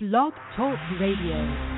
Blog Talk Radio.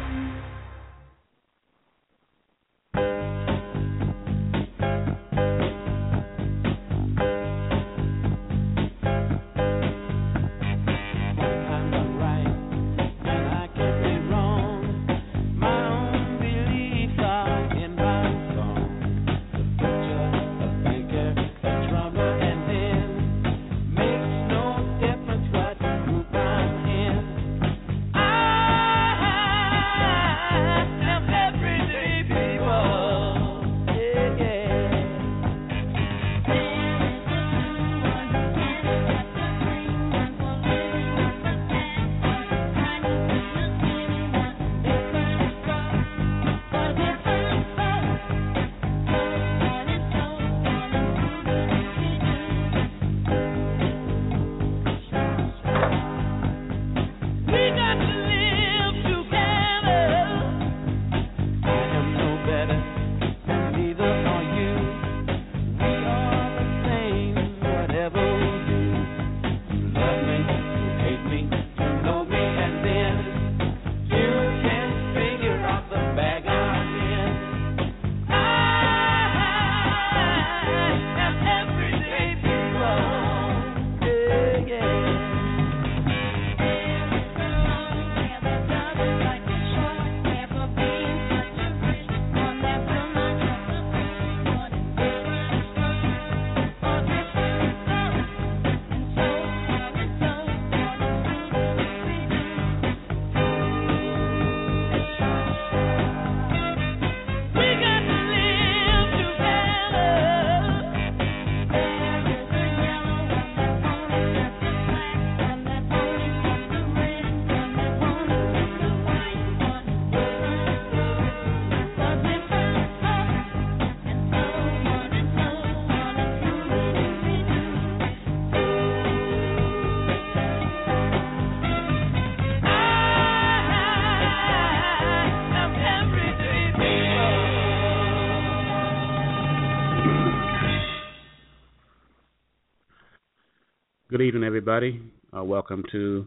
Good evening, everybody. Uh, welcome to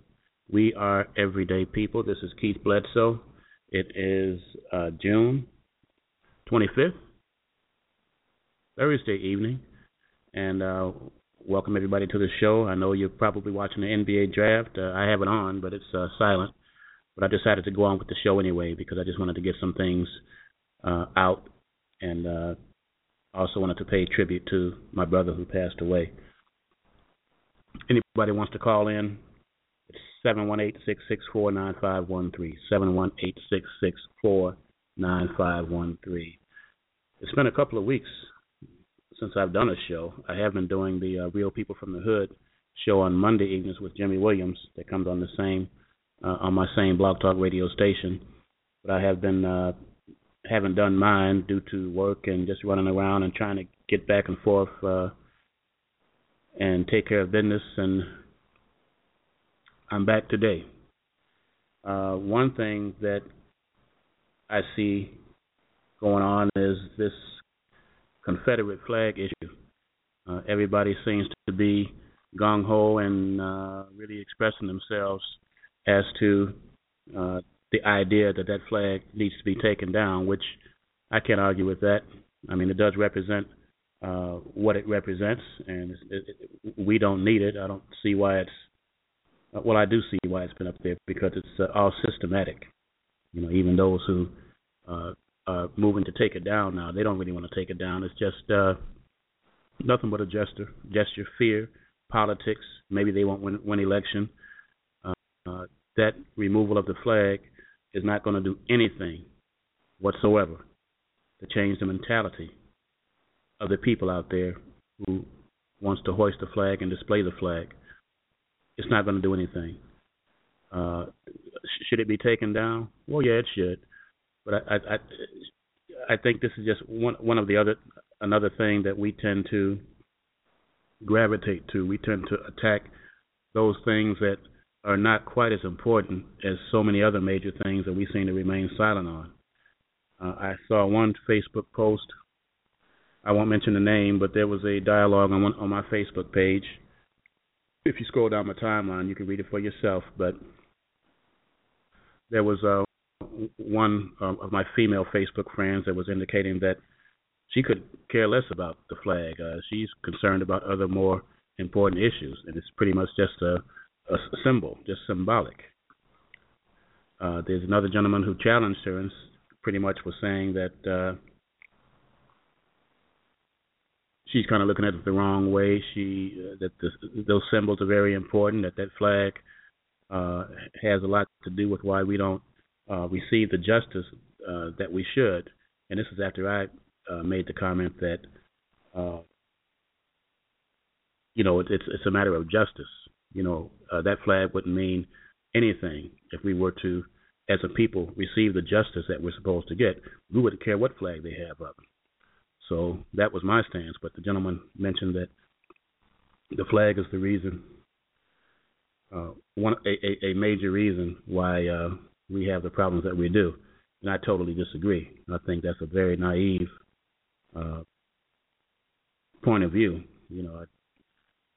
We Are Everyday People. This is Keith Bledsoe. It is uh, June 25th, Thursday evening, and uh, welcome everybody to the show. I know you're probably watching the NBA draft. Uh, I have it on, but it's uh, silent. But I decided to go on with the show anyway because I just wanted to get some things uh, out and also wanted to pay tribute to my brother who passed away anybody wants to call in, it's seven one eight six six four nine five one three. Seven one eight six six four nine five one three. It's been a couple of weeks since I've done a show. I have been doing the uh, Real People from the Hood show on Monday evenings with Jimmy Williams. That comes on the same uh, on my same Blog Talk radio station. But I have been uh, haven't done mine due to work and just running around and trying to get back and forth uh, and take care of business. And I'm back today. Uh, one thing that I see going on is this Confederate flag issue. Uh, everybody seems to be gung ho and uh, really expressing themselves as to uh, the idea that that flag needs to be taken down, which I can't argue with that. I mean, it does represent uh, what it represents, and it, it, we don't need it. I don't see why it's uh, well. I do see why it's been up there because it's uh, all systematic. You know, even those who uh, are moving to take it down now, they don't really want to take it down. It's just uh, nothing but a gesture, gesture, fear, politics. Maybe they won't win, win election. Uh, uh, that removal of the flag is not going to do anything whatsoever to change the mentality of the people out there who wants to hoist the flag and display the flag. It's not going to do anything. Uh, should it be taken down? Well, yeah, it should. But I, I, I think this is just one one of the other another thing that we tend to gravitate to. We tend to attack those things that are not quite as important as so many other major things that we seem to remain silent on. Uh, I saw one Facebook post I won't mention the name, but there was a dialogue on one, on my Facebook page. If you scroll down my timeline, you can read it for yourself. But there was uh, one um, of my female Facebook friends that was indicating that she could care less about the flag. Uh, she's concerned about other more important issues, and it's pretty much just a, a symbol, just symbolic. Uh, there's another gentleman who challenged her and pretty much was saying that uh, she's kind of looking at it the wrong way. She uh, that the, those symbols are very important. That that flag uh, has a lot to do with why we don't uh, receive the justice uh, that we should. And this is after I uh, made the comment that uh, you know it's it's a matter of justice. You know uh, that flag wouldn't mean anything if we were to, as a people, receive the justice that we're supposed to get. We wouldn't care what flag they have up. So that was my stance. But the gentleman mentioned that the flag is the reason, uh, one a, a, major reason why uh, we have the problems that we do. And I totally disagree. I think that's a very naive uh, point of view. You know, I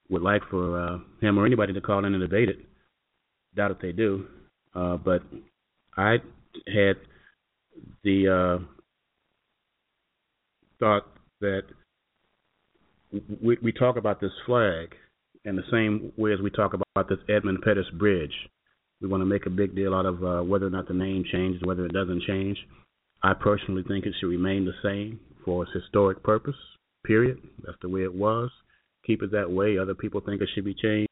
would like for uh, him or anybody to call in and debate it. Doubt if they do. Uh, but I had the uh, thought that we, we talk about this flag in the same way as we talk about this Edmund Pettus Bridge. We want to make a big deal out of uh, whether or not the name changes, whether it doesn't change. I personally think it should remain the same for its historic purpose, period. That's the way it was. Keep it that way. Other people think it should be changed.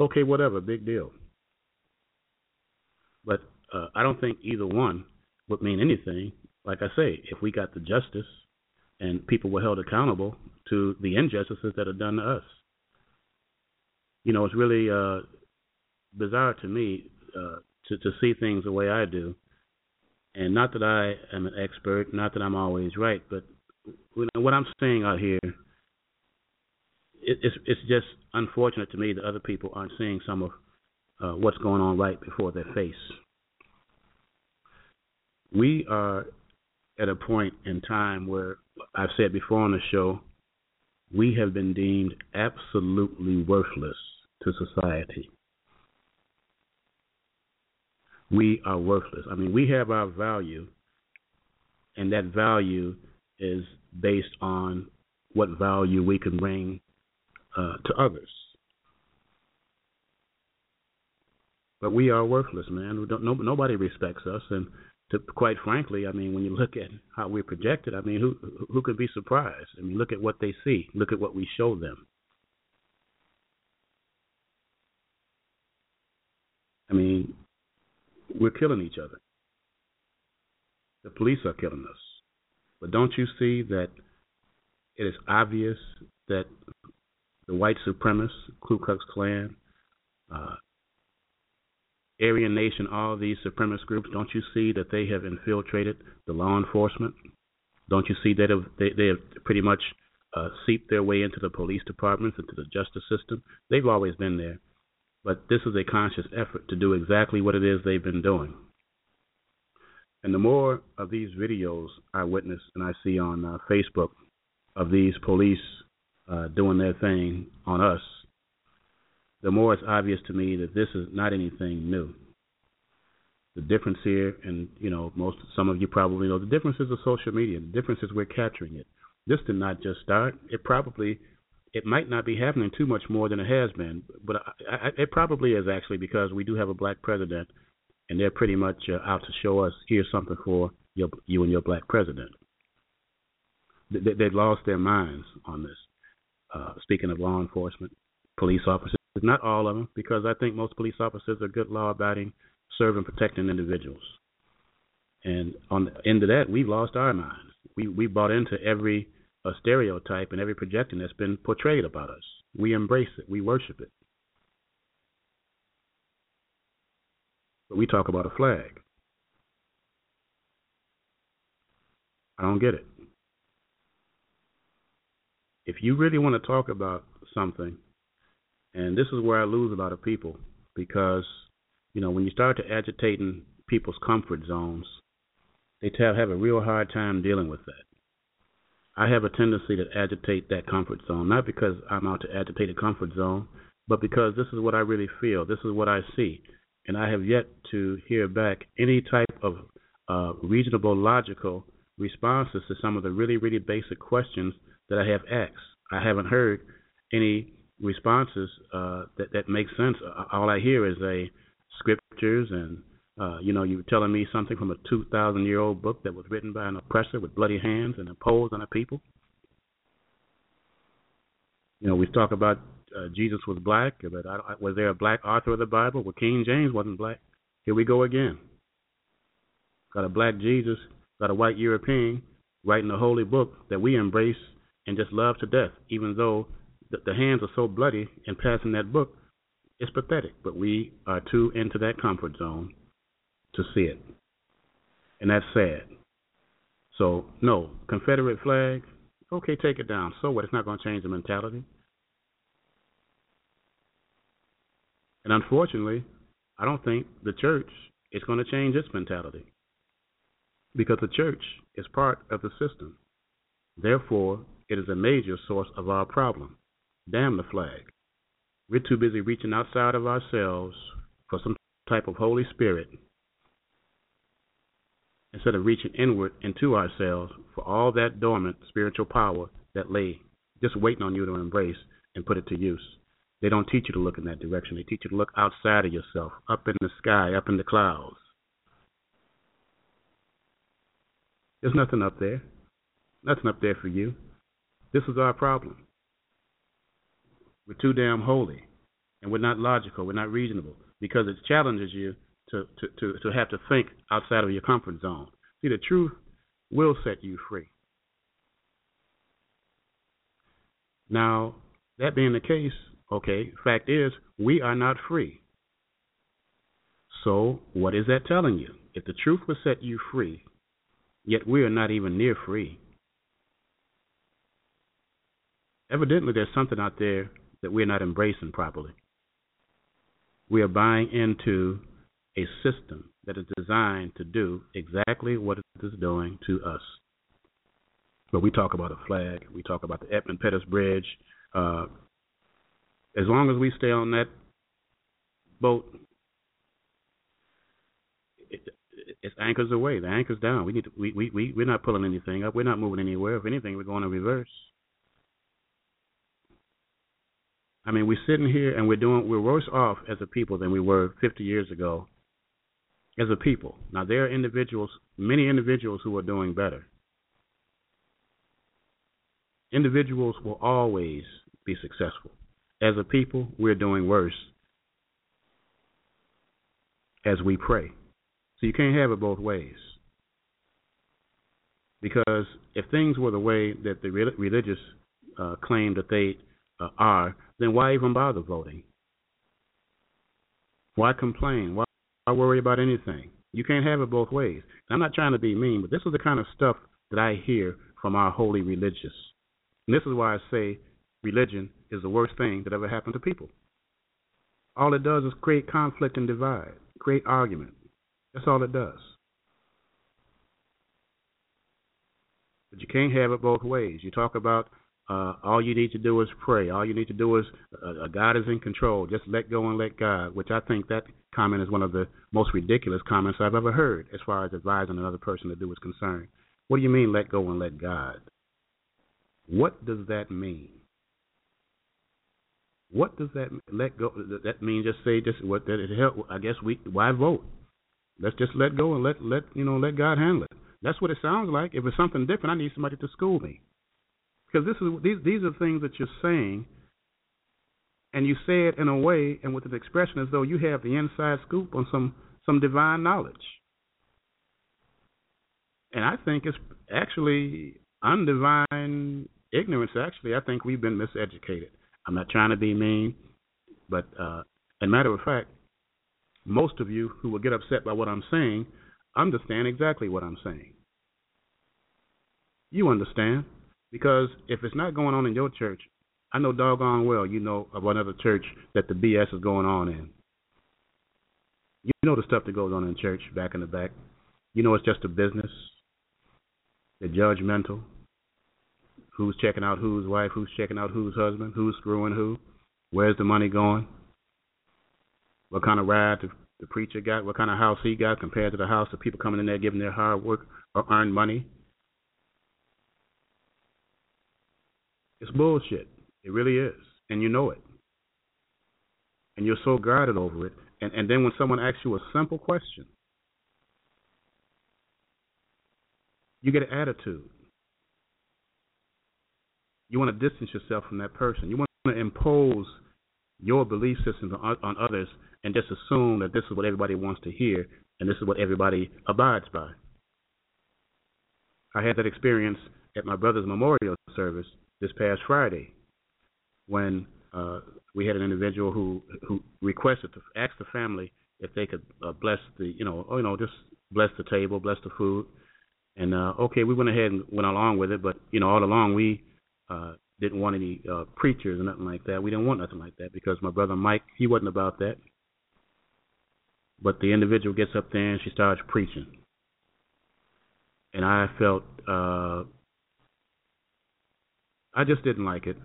Okay, whatever, big deal. But uh, I don't think either one would mean anything. Like I say, if we got the justice and people were held accountable to the injustices that are done to us. You know, it's really uh, bizarre to me uh, to to see things the way I do, and not that I am an expert, not that I'm always right, but what I'm saying out here, it, it's it's just unfortunate to me that other people aren't seeing some of uh, what's going on right before their face. We are at a point in time where I've said before on the show, we have been deemed absolutely worthless to society. We are worthless. I mean, we have our value, and that value is based on what value we can bring uh, to others. But we are worthless, man. No, nobody respects us, and to quite frankly, I mean, when you look at how we're projected, I mean, who who could be surprised? I mean, look at what they see. Look at what we show them. I mean, we're killing each other. The police are killing us. But don't you see that it is obvious that the white supremacists, Ku Klux Klan, uh, Aryan Nation, all these supremacist groups, don't you see that they have infiltrated the law enforcement? Don't you see that they, they have pretty much uh, seeped their way into the police departments, into the justice system? They've always been there. But this is a conscious effort to do exactly what it is they've been doing. And the more of these videos I witness and I see on uh, Facebook of these police uh, doing their thing on us, the more it's obvious to me that this is not anything new. The difference here, and you know, most some of you probably know, the difference is the social media. The difference is we're capturing it. This did not just start. It probably, it might not be happening too much more than it has been, but I, I, it probably is actually because we do have a black president, and they're pretty much uh, out to show us here's something for your, you and your black president. They, they've lost their minds on this. Uh, speaking of law enforcement, police officers not all of them, because I think most police officers are good law-abiding, serving, protecting individuals. And on the end of that, we've lost our minds. We we bought into every uh, stereotype and every projection that's been portrayed about us. We embrace it. We worship it. But we talk about a flag. I don't get it. If you really want to talk about something and this is where I lose a lot of people because, you know, when you start to agitating people's comfort zones, they have a real hard time dealing with that. I have a tendency to agitate that comfort zone, not because I'm out to agitate a comfort zone, but because this is what I really feel. This is what I see. and I have yet to hear back any type of uh, reasonable, logical responses to some of the really, really basic questions that I have asked. I haven't heard any responses uh, that that make sense. All I hear is a scriptures and uh, you know, you were telling me something from a 2,000 year old book that was written by an oppressor with bloody hands and imposed on a people. You know, we talk about uh, Jesus was black, but I, was there a black author of the Bible? Well, King James wasn't black. Here we go again. Got a black Jesus, got a white European writing a holy book that we embrace and just love to death, even though the, the hands are so bloody in passing that book. It's pathetic, but we are too into that comfort zone to see it. And that's sad. So, no, Confederate flag, okay, take it down. So what? It's not going to change the mentality. And unfortunately, I don't think the church is going to change its mentality because the church is part of the system. Therefore, it is a major source of our problem. Damn the flag. We're too busy reaching outside of ourselves for some type of Holy Spirit instead of reaching inward into ourselves for all that dormant spiritual power that lay just waiting on you to embrace and put it to use. They don't teach you to look in that direction. They teach you to look outside of yourself, up in the sky, up in the clouds. There's nothing up there. Nothing up there for you. This is our problem. We're too damn holy, and we're not logical. We're not reasonable because it challenges you to, to, to, to have to think outside of your comfort zone. See, the truth will set you free. Now, that being the case, okay, fact is, we are not free. So, what is that telling you? If the truth will set you free, yet we are not even near free, evidently there's something out there that we're not embracing properly. We are buying into a system that is designed to do exactly what it is doing to us. But we talk about a flag, we talk about the Edmund Pettus Bridge. Uh, as long as we stay on that boat, it, it's anchors away. The anchor's down. We need to, we, we, we, we're not pulling anything up. We're not moving anywhere. If anything, we're going in reverse. I mean, we're sitting here and we're doing we're worse off as a people than we were 50 years ago as a people. Now, there are individuals, many individuals who are doing better. Individuals will always be successful. As a people, we're doing worse as we pray. So you can't have it both ways. Because if things were the way that the religious uh, claim that they uh, are, then why even bother voting? Why complain? Why I worry about anything. You can't have it both ways. I'm not trying to be mean, but this is the kind of stuff that I hear from our holy religious. And this is why I say religion is the worst thing that ever happened to people. All it does is create conflict and divide, create argument. That's all it does. But you can't have it both ways. You talk about uh, all you need to do is pray. All you need to do is uh, God is in control. Just let go and let God. Which I think that comment is one of the most ridiculous comments I've ever heard, as far as advising another person to do is concerned. What do you mean, let go and let God? What does that mean? What does that let go? That mean just say just what that it help? I guess we why vote? Let's just let go and let let you know let God handle it. That's what it sounds like. If it's something different, I need somebody to school me because this is these these are things that you're saying, and you say it in a way and with an expression as though you have the inside scoop on some some divine knowledge. And I think it's actually undivine ignorance. Actually, I think we've been miseducated. I'm not trying to be mean, but uh, as a matter of fact, most of you who will get upset by what I'm saying understand exactly what I'm saying. You understand. Because if it's not going on in your church, I know doggone well you know of another church that the BS is going on in. You know the stuff that goes on in church back in the back. You know it's just a business. They're judgmental. Who's checking out whose wife? Who's checking out whose husband? Who's screwing who? Where's the money going? What kind of ride to the preacher got, what kind of house he got compared to the house of people coming in there giving their hard work or earned money. It's bullshit. It really is. And you know it. And you're so guarded over it. And and then when someone asks you a simple question, you get an attitude. You want to distance yourself from that person. You want to impose your belief systems on, on others and just assume that this is what everybody wants to hear and this is what everybody abides by. I had that experience at my brother's memorial service this past Friday when uh, we had an individual who who requested to ask the family if they could uh, bless the you know oh, you know just bless the table, bless the food, and uh, okay, we went ahead and went along with it, but you know all along we uh, didn't want any uh, preachers or nothing like that. We didn't want nothing like that because my brother Mike he wasn't about that. But the individual gets up there and she starts preaching, and I felt uh, I just didn't like it.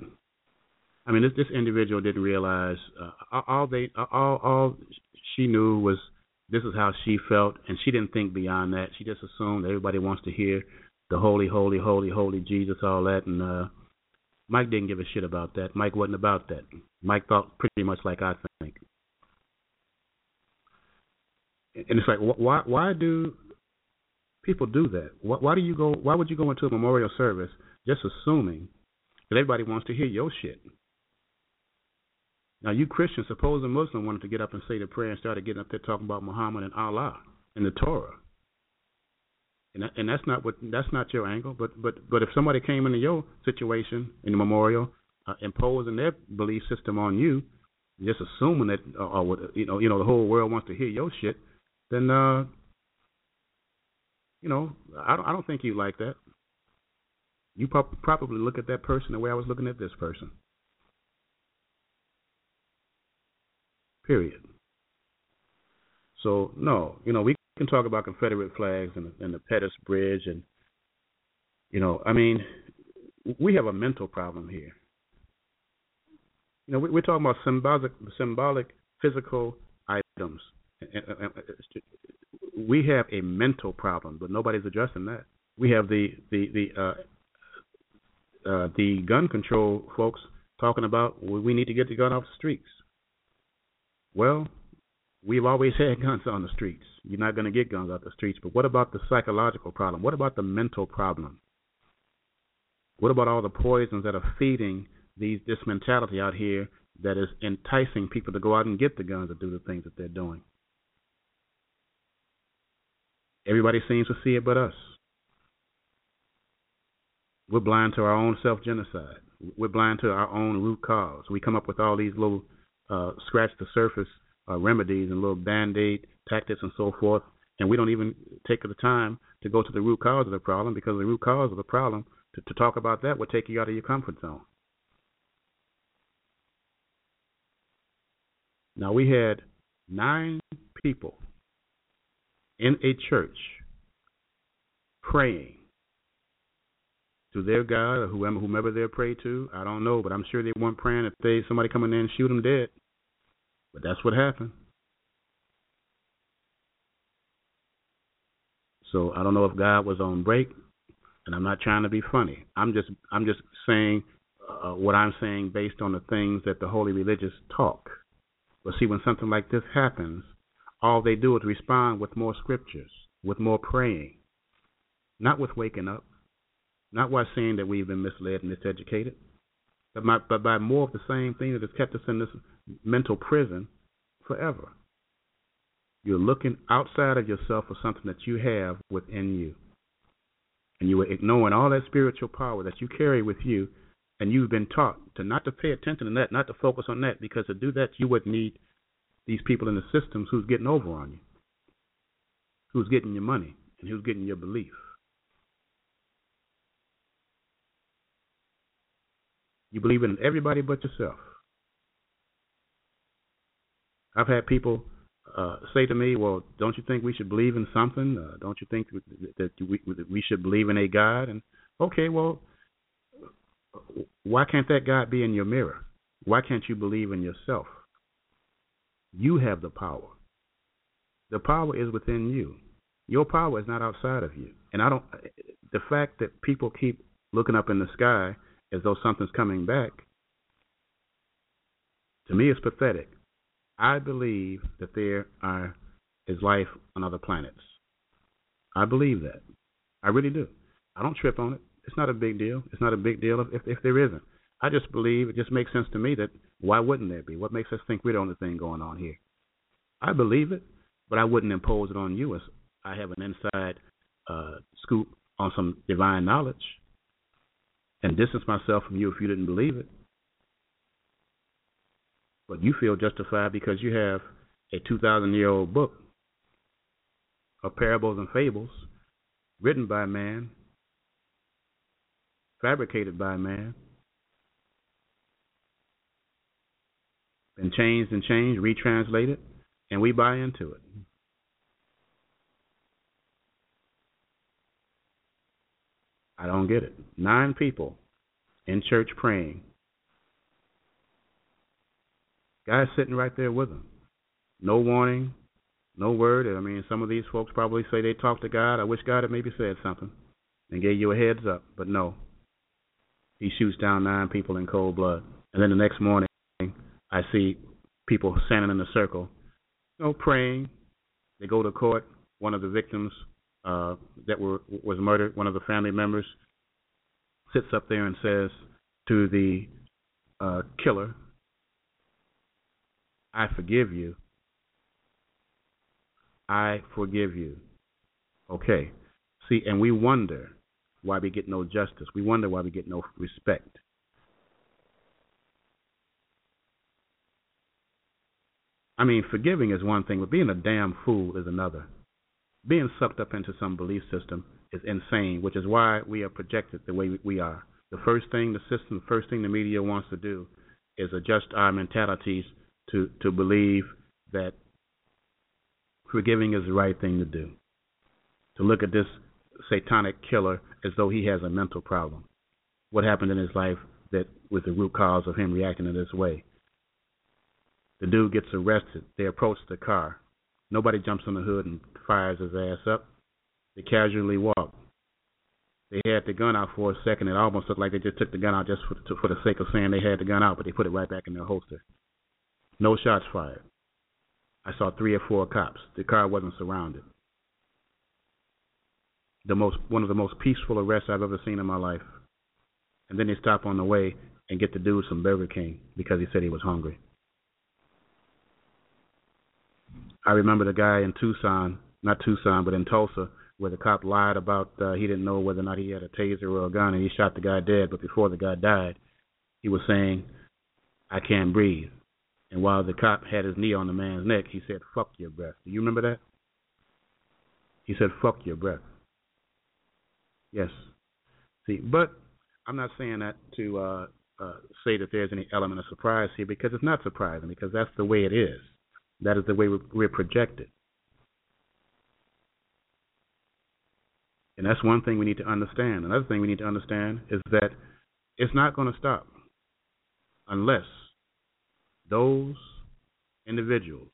I mean, this this individual didn't realize uh, all they all all she knew was this is how she felt, and she didn't think beyond that. She just assumed everybody wants to hear the holy, holy, holy, holy Jesus, all that, and uh, Mike didn't give a shit about that. Mike wasn't about that. Mike thought pretty much like I think, and it's like, why why do people do that? Why, why do you go? Why would you go into a memorial service just assuming that everybody wants to hear your shit? Now, you Christians, suppose a Muslim wanted to get up and say the prayer and started getting up there talking about Muhammad and Allah and the Torah, and that, and that's not what that's not your angle. But but but if somebody came into your situation in the memorial, uh, imposing their belief system on you, just assuming that uh, or you know you know the whole world wants to hear your shit, then uh, you know I don't I don't think you like that. You pro- probably look at that person the way I was looking at this person. Period. So no, you know, we can talk about Confederate flags and, and the Pettus Bridge, and you know, I mean, we have a mental problem here. You know, we, are talking about symbolic, symbolic, physical items. We have a mental problem, but nobody's addressing that. We have the the the uh, uh, the gun control folks talking about we need to get the gun off the streets. Well, we've always had guns on the streets. You're not going to get guns off the streets. But what about the psychological problem? What about the mental problem? What about all the poisons that are feeding these this mentality out here that is enticing people to go out and get the guns and do the things that they're doing? Everybody seems to see it but us. We're blind to our own self genocide. We're blind to our own root cause. We come up with all these little uh, scratch the surface uh, remedies and little band aid tactics and so forth, and we don't even take the time to go to the root cause of the problem because the root cause of the problem to, to talk about that would take you out of your comfort zone. Now we had nine people in a church praying to their God or whoever whomever they pray to. I don't know, but I'm sure they weren't praying if they somebody come in and shoot them dead. But that's what happened. So I don't know if God was on break, and I'm not trying to be funny. I'm just I'm just saying uh, what I'm saying based on the things that the holy religious talk. But see, when something like this happens, all they do is respond with more scriptures, with more praying, not with waking up, not by saying that we've been misled and miseducated, but by, but by more of the same thing that has kept us in this mental prison forever. You're looking outside of yourself for something that you have within you. And you are ignoring all that spiritual power that you carry with you, and you've been taught to not to pay attention to that, not to focus on that, because to do that you would need these people in the systems who's getting over on you, who's getting your money, and who's getting your belief. You believe in everybody but yourself. I've had people uh, say to me, "Well, don't you think we should believe in something? Uh, don't you think that we we should believe in a God?" And okay, well, why can't that God be in your mirror? Why can't you believe in yourself? You have the power. The power is within you. Your power is not outside of you. And I don't. The fact that people keep looking up in the sky as though something's coming back, to me, is pathetic. I believe that there are is life on other planets. I believe that. I really do. I don't trip on it. It's not a big deal. It's not a big deal if, if there isn't. I just believe it just makes sense to me that why wouldn't there be? What makes us think we're the only thing going on here? I believe it, but I wouldn't impose it on you as I have an inside uh, scoop on some divine knowledge and distance myself from you if you didn't believe it. But you feel justified because you have a 2,000 year old book of parables and fables written by man, fabricated by man, been changed and changed, retranslated, and we buy into it. I don't get it. Nine people in church praying. Guys sitting right there with them. No warning, no word. I mean, some of these folks probably say they talked to God. I wish God had maybe said something and gave you a heads up, but no. He shoots down nine people in cold blood. And then the next morning, I see people standing in a circle, you know, praying. They go to court. One of the victims uh, that were was murdered, one of the family members, sits up there and says to the uh, killer, "I forgive you. I forgive you." Okay. See, and we wonder why we get no justice. We wonder why we get no respect. I mean, forgiving is one thing, but being a damn fool is another. Being sucked up into some belief system is insane, which is why we are projected the way we are. The first thing the system, the first thing the media wants to do is adjust our mentalities to, to believe that forgiving is the right thing to do. To look at this satanic killer as though he has a mental problem. What happened in his life that was the root cause of him reacting in this way? The dude gets arrested. They approach the car. Nobody jumps on the hood and fires his ass up. They casually walk. They had the gun out for a second. It almost looked like they just took the gun out just for, to, for the sake of saying they had the gun out, but they put it right back in their holster. No shots fired. I saw three or four cops. The car wasn't surrounded. The most one of the most peaceful arrests I've ever seen in my life. And then they stop on the way and get the dude some Burger King because he said he was hungry. I remember the guy in Tucson, not Tucson, but in Tulsa, where the cop lied about uh, he didn't know whether or not he had a taser or a gun, and he shot the guy dead. But before the guy died, he was saying, "I can't breathe." And while the cop had his knee on the man's neck, he said, "Fuck your breath." Do you remember that? He said, "Fuck your breath." Yes. See, but I'm not saying that to uh, uh, say that there's any element of surprise here because it's not surprising because that's the way it is. That is the way we're projected. And that's one thing we need to understand. Another thing we need to understand is that it's not going to stop unless those individuals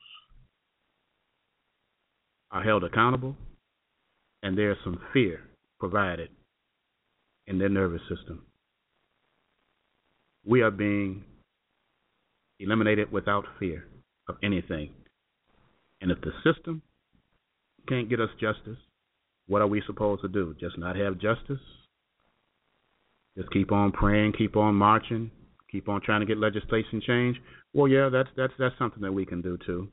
are held accountable and there's some fear provided in their nervous system. We are being eliminated without fear of anything. And if the system can't get us justice, what are we supposed to do? Just not have justice? Just keep on praying, keep on marching, keep on trying to get legislation changed? Well, yeah, that's that's that's something that we can do too.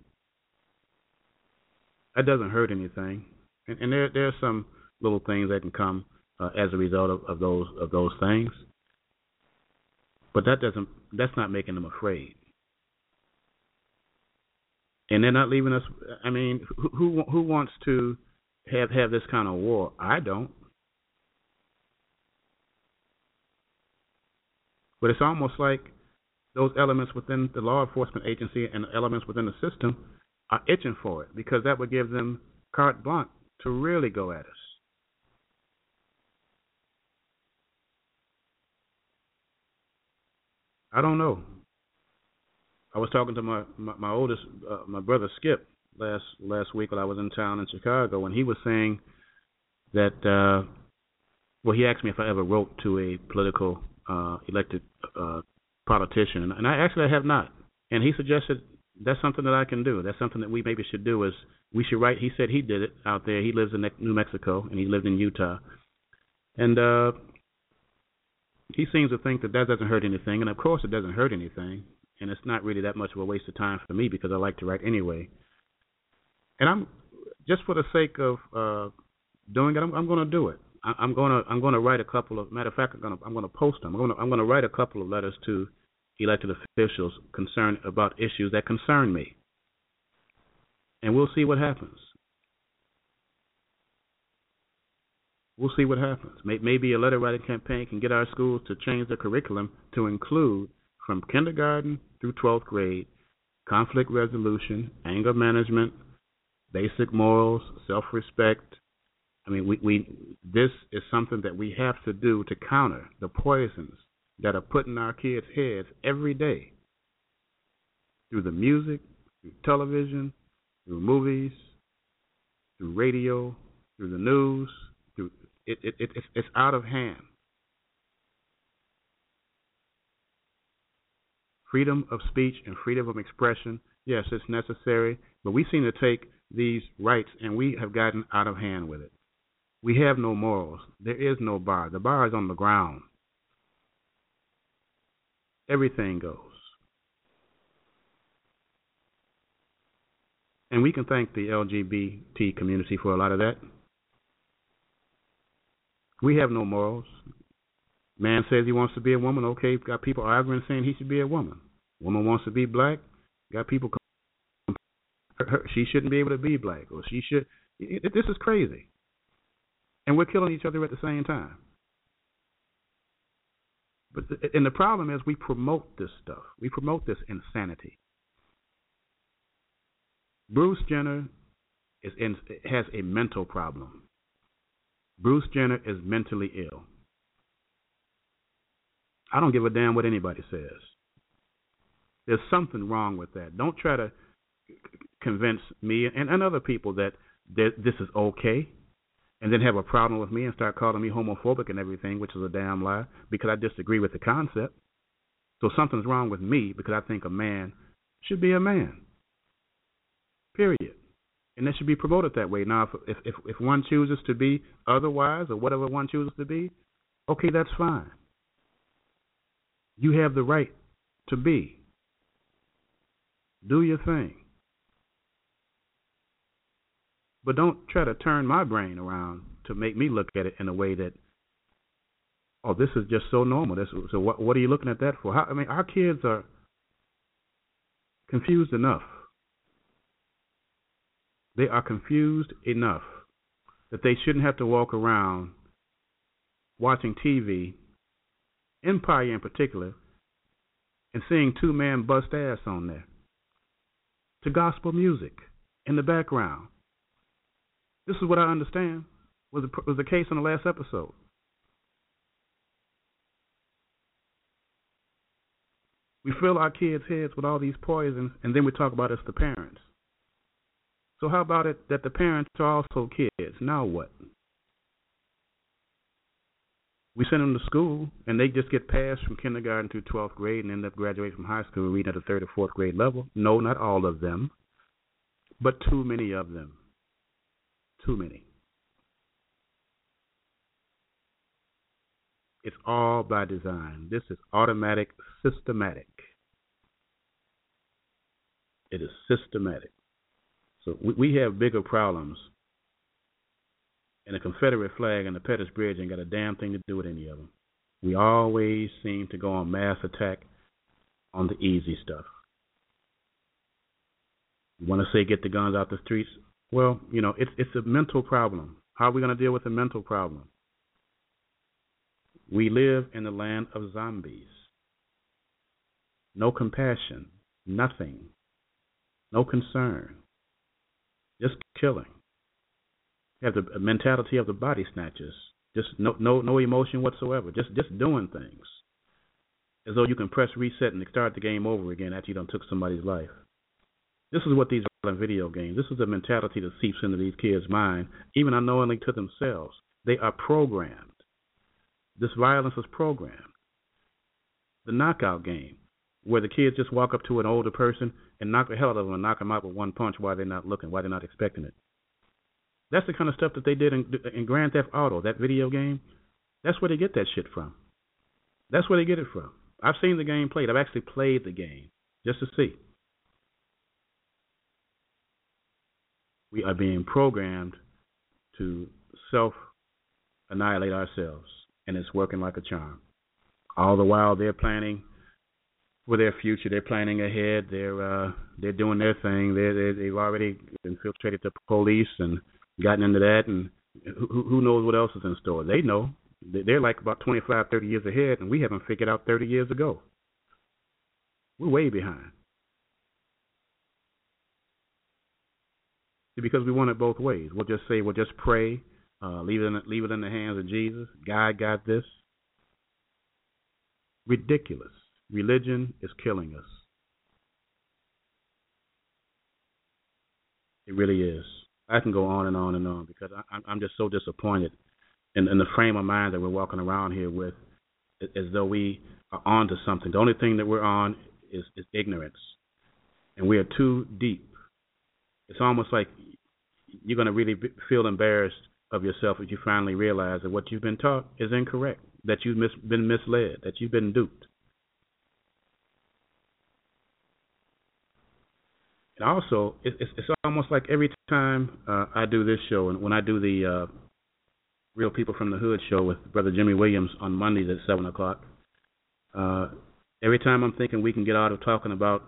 That doesn't hurt anything, and, and there there are some little things that can come uh, as a result of, of those of those things. But that doesn't that's not making them afraid and they're not leaving us. I mean, who who, who wants to have have this kind of war? I don't. But it's almost like those elements within the law enforcement agency and elements within the system are itching for it because that would give them carte blanche to really go at us. I don't know. I was talking to my my, my oldest, uh, my brother Skip, last last week while I was in town in Chicago, and he was saying that. uh Well, he asked me if I ever wrote to a political uh elected uh politician, and I actually I have not. And he suggested that's something that I can do. That's something that we maybe should do. Is we should write. He said he did it out there. He lives in New Mexico and he lived in Utah, and uh he seems to think that that doesn't hurt anything. And of course, it doesn't hurt anything. And it's not really that much of a waste of time for me because I like to write anyway. And I'm just for the sake of uh doing it. I'm, I'm going to do it. I, I'm going to I'm going to write a couple of matter of fact. I'm going to I'm going to post them. I'm going to I'm going to write a couple of letters to elected officials concerned about issues that concern me. And we'll see what happens. We'll see what happens. Maybe a letter writing campaign can get our schools to change the curriculum to include from kindergarten through 12th grade conflict resolution, anger management, basic morals, self-respect. I mean, we, we this is something that we have to do to counter the poisons that are put in our kids' heads every day through the music, through television, through movies, through radio, through the news. Through it, it, it it's, it's out of hand. Freedom of speech and freedom of expression, yes, it's necessary, but we seem to take these rights and we have gotten out of hand with it. We have no morals. There is no bar. The bar is on the ground everything goes. And we can thank the LGBT community for a lot of that. We have no morals. Man says he wants to be a woman. Okay, got people arguing saying he should be a woman. Woman wants to be black. Got people. Her, she shouldn't be able to be black, or she should. It, it, this is crazy, and we're killing each other at the same time. But the, and the problem is we promote this stuff. We promote this insanity. Bruce Jenner is in, has a mental problem. Bruce Jenner is mentally ill. I don't give a damn what anybody says. There's something wrong with that. Don't try to convince me and, and other people that this is okay and then have a problem with me and start calling me homophobic and everything, which is a damn lie, because I disagree with the concept. So something's wrong with me because I think a man should be a man. Period. And it should be promoted that way. Now, if if if one chooses to be otherwise or whatever one chooses to be, okay, that's fine. You have the right to be. Do your thing. But don't try to turn my brain around to make me look at it in a way that, oh, this is just so normal. This, so what, what are you looking at that for? How, I mean, our kids are confused enough. They are confused enough that they shouldn't have to walk around watching TV, Empire in particular, and seeing two men bust ass on there to gospel music in the background. This is what I understand was the, was the case in the last episode. We fill our kids' heads with all these poisons, and then we talk about us, the parents. So how about it that the parents are also kids? Now what? We send them to school, and they just get passed from kindergarten through 12th grade and end up graduating from high school reading at the third or fourth grade level. No, not all of them, but too many of them. Too many. It's all by design. This is automatic, systematic. It is systematic. So we, we have bigger problems. And the Confederate flag and the Pettus Bridge ain't got a damn thing to do with any of them. We always seem to go on mass attack on the easy stuff. You want to say get the guns out the streets? Well, you know, it's it's a mental problem. How are we going to deal with a mental problem? We live in the land of zombies. No compassion, nothing, no concern, just killing. You have the mentality of the body snatchers. Just no no no emotion whatsoever. Just just doing things as though you can press reset and start the game over again after you done took somebody's life. This is what these video games. This is a mentality that seeps into these kids' mind, even unknowingly to themselves. They are programmed. This violence is programmed. The knockout game, where the kids just walk up to an older person and knock the hell out of them and knock them out with one punch while they're not looking, while they're not expecting it. That's the kind of stuff that they did in, in Grand Theft Auto, that video game. That's where they get that shit from. That's where they get it from. I've seen the game played. I've actually played the game just to see. We are being programmed to self annihilate ourselves, and it's working like a charm. All the while they're planning for their future, they're planning ahead. They're uh, they're doing their thing. They they they've already infiltrated the police and gotten into that, and who, who knows what else is in store? They know. They're like about 25, 30 years ahead, and we haven't figured out 30 years ago. We're way behind. Because we want it both ways. We'll just say, we'll just pray, uh, leave it in, leave it in the hands of Jesus. God got this. Ridiculous. Religion is killing us. It really is. I can go on and on and on because I, I'm just so disappointed in, in the frame of mind that we're walking around here with, as though we are on to something. The only thing that we're on is, is ignorance, and we are too deep. It's almost like you're going to really feel embarrassed of yourself if you finally realize that what you've been taught is incorrect, that you've mis- been misled, that you've been duped. And also, it's, it's almost like every time uh, I do this show, and when I do the uh, Real People from the Hood show with Brother Jimmy Williams on Mondays at 7 o'clock, uh, every time I'm thinking we can get out of talking about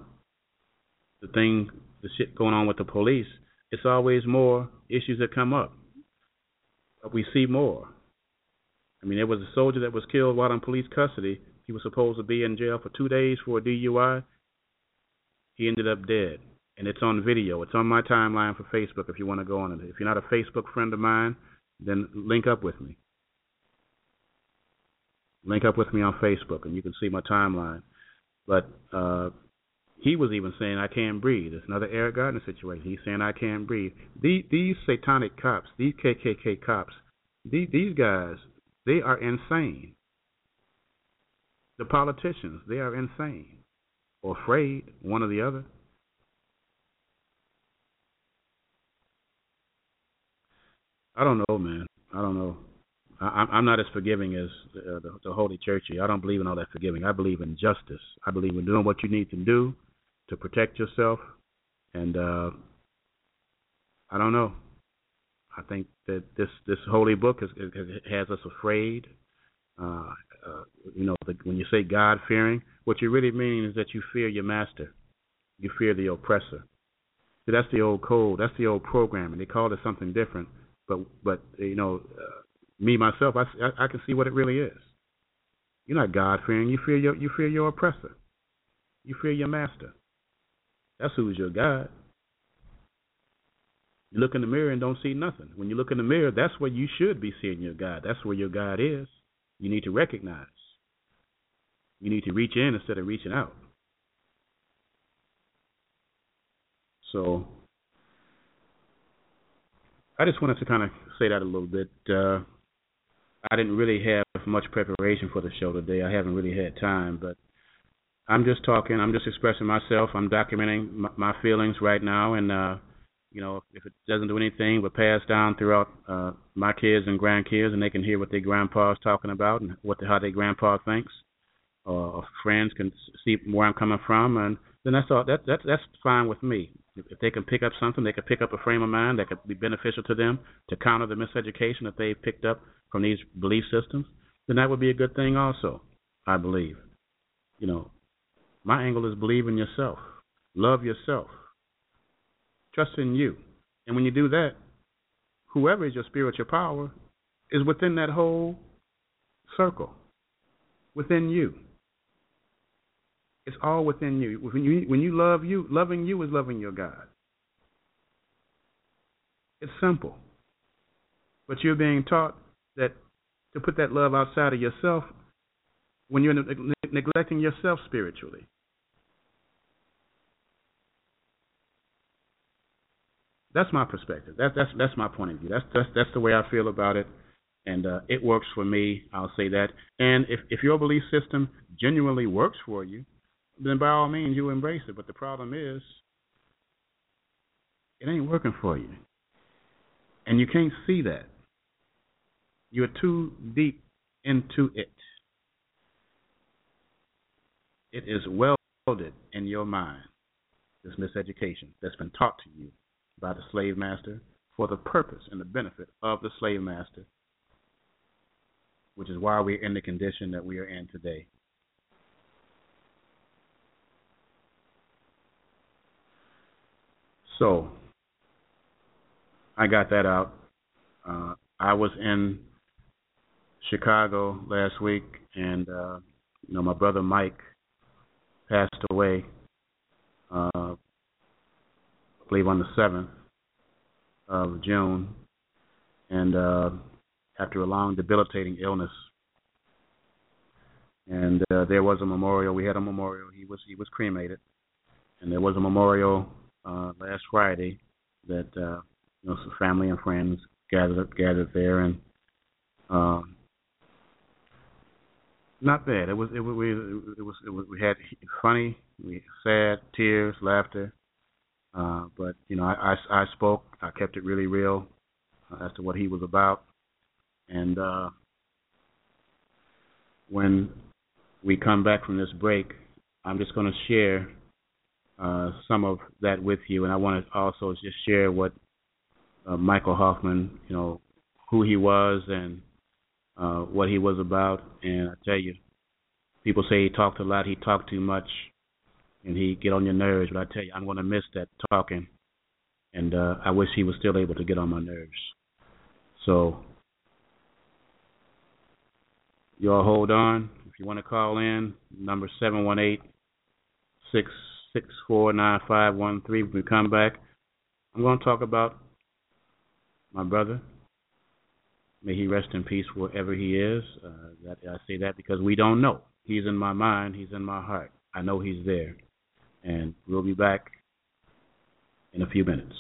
the thing, the shit going on with the police, it's always more issues that come up. But we see more. I mean, there was a soldier that was killed while in police custody. He was supposed to be in jail for two days for a DUI. He ended up dead and it's on video. It's on my timeline for Facebook if you want to go on it. If you're not a Facebook friend of mine, then link up with me. Link up with me on Facebook and you can see my timeline. But uh, he was even saying, I can't breathe. It's another Eric Gardner situation. He's saying, I can't breathe. These, these satanic cops, these KKK cops, these, these guys, they are insane. The politicians, they are insane or afraid, one or the other. I don't know, man. I don't know. I, I'm not as forgiving as uh, the, the Holy Church. I don't believe in all that forgiving. I believe in justice. I believe in doing what you need to do to protect yourself. And uh, I don't know. I think that this this holy book has, has us afraid. Uh, uh, you know, the, when you say God fearing, what you really mean is that you fear your master. You fear the oppressor. That's the old code. That's the old programming. They called it something different but but you know, uh, me myself, I, I I can see what it really is. You're not God fearing. You fear your you fear your oppressor. You fear your master. That's who's your God. You look in the mirror and don't see nothing. When you look in the mirror, that's where you should be seeing your God. That's where your God is. You need to recognize. You need to reach in instead of reaching out. So I just wanted to kind of say that a little bit. Uh, I didn't really have much preparation for the show today. I haven't really had time, but I'm just talking. I'm just expressing myself. I'm documenting my, my feelings right now, and uh, you know, if it doesn't do anything but pass down throughout uh, my kids and grandkids, and they can hear what their grandpa's talking about and what the, how their grandpa thinks, or friends can see where I'm coming from, and then that's all. That that that's fine with me. If they can pick up something, they can pick up a frame of mind that could be beneficial to them to counter the miseducation that they've picked up from these belief systems, then that would be a good thing also, I believe. You know, my angle is believe in yourself. Love yourself. Trust in you. And when you do that, whoever is your spiritual power is within that whole circle, within you. It's all within you. When you when you love you, loving you is loving your God. It's simple. But you're being taught that to put that love outside of yourself when you're ne- neglecting yourself spiritually. That's my perspective. That's that's that's my point of view. That's that's that's the way I feel about it, and uh, it works for me. I'll say that. And if if your belief system genuinely works for you, then by all means you embrace it. But the problem is, it ain't working for you, and you can't see that. You're too deep into it. It is welded in your mind. This miseducation that's been taught to you by the slave master for the purpose and the benefit of the slave master, which is why we're in the condition that we are in today. So, I got that out. Uh, I was in Chicago last week, and uh, you know my brother Mike passed away. Uh, I believe on the seventh of June, and uh, after a long debilitating illness. And uh, there was a memorial. We had a memorial. He was he was cremated, and there was a memorial uh, last Friday that uh, you know some family and friends gathered gathered there, and um, not bad. It was it was we it was, it was we had funny, we sad, tears, laughter. Uh, but you know, I, I I spoke. I kept it really real uh, as to what he was about, and uh, when we come back from this break, I'm just going to share uh, some of that with you, and I want to also just share what uh, Michael Hoffman, you know, who he was and uh, what he was about. And I tell you, people say he talked a lot, he talked too much, and he get on your nerves. But I tell you, I'm going to miss that talking, and uh, I wish he was still able to get on my nerves. So, you all hold on. If you want to call in, number seven one eight six six four nine five one three. When we come back, I'm going to talk about my brother, May he rest in peace wherever he is. Uh, that, I say that because we don't know. He's in my mind. He's in my heart. I know he's there. And we'll be back in a few minutes.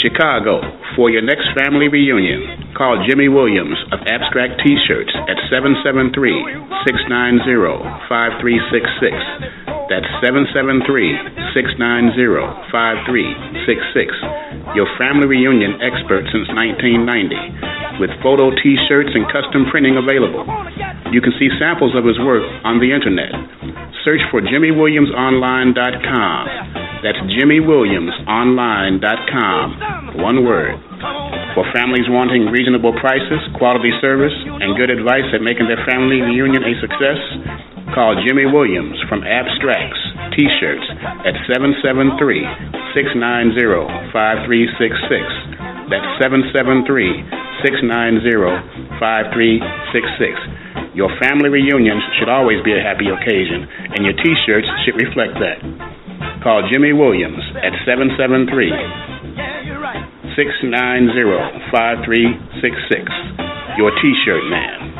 Chicago, for your next family reunion, call Jimmy Williams of Abstract T-Shirts at 773-690-5366. That's 773-690-5366. Your family reunion expert since 1990, with photo T-shirts and custom printing available. You can see samples of his work on the internet. Search for JimmyWilliamsOnline.com. That's JimmyWilliamsOnline.com. One word. For families wanting reasonable prices, quality service, and good advice at making their family reunion a success, call Jimmy Williams from Abstracts T-shirts at 773-690-5366. That's 773-690-5366. Your family reunions should always be a happy occasion, and your T-shirts should reflect that. Call Jimmy Williams at 773 690 5366. Your T shirt man.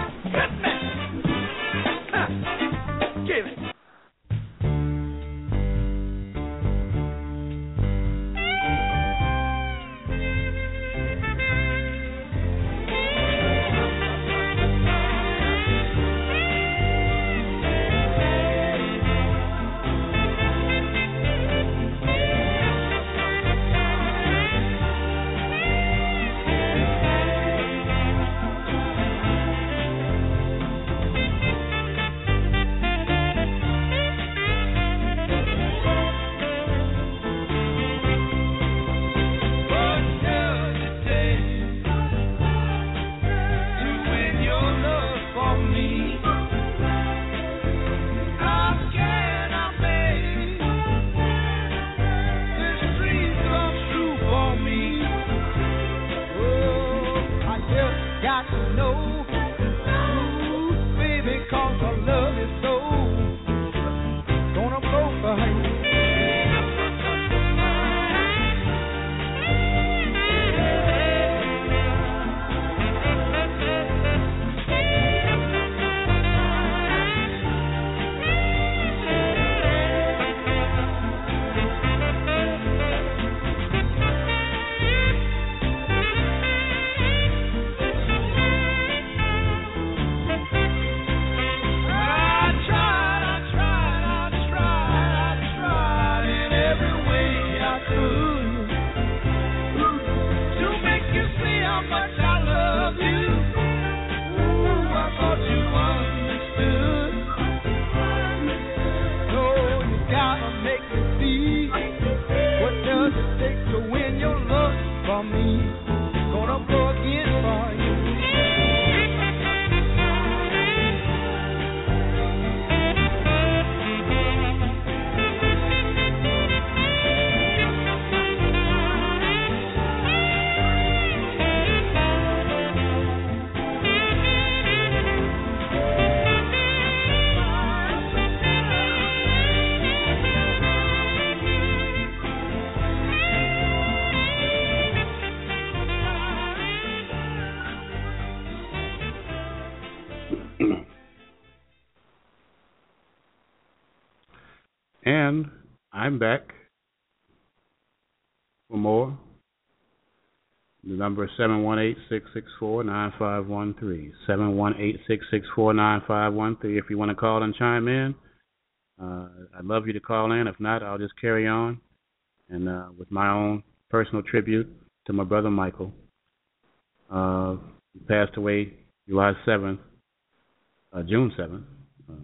And back for more. The number is 718-664-9513. 718-664-9513. If you want to call and chime in, uh, I'd love you to call in. If not, I'll just carry on and uh, with my own personal tribute to my brother Michael. Uh, he passed away July 7th, uh, June 7th, uh,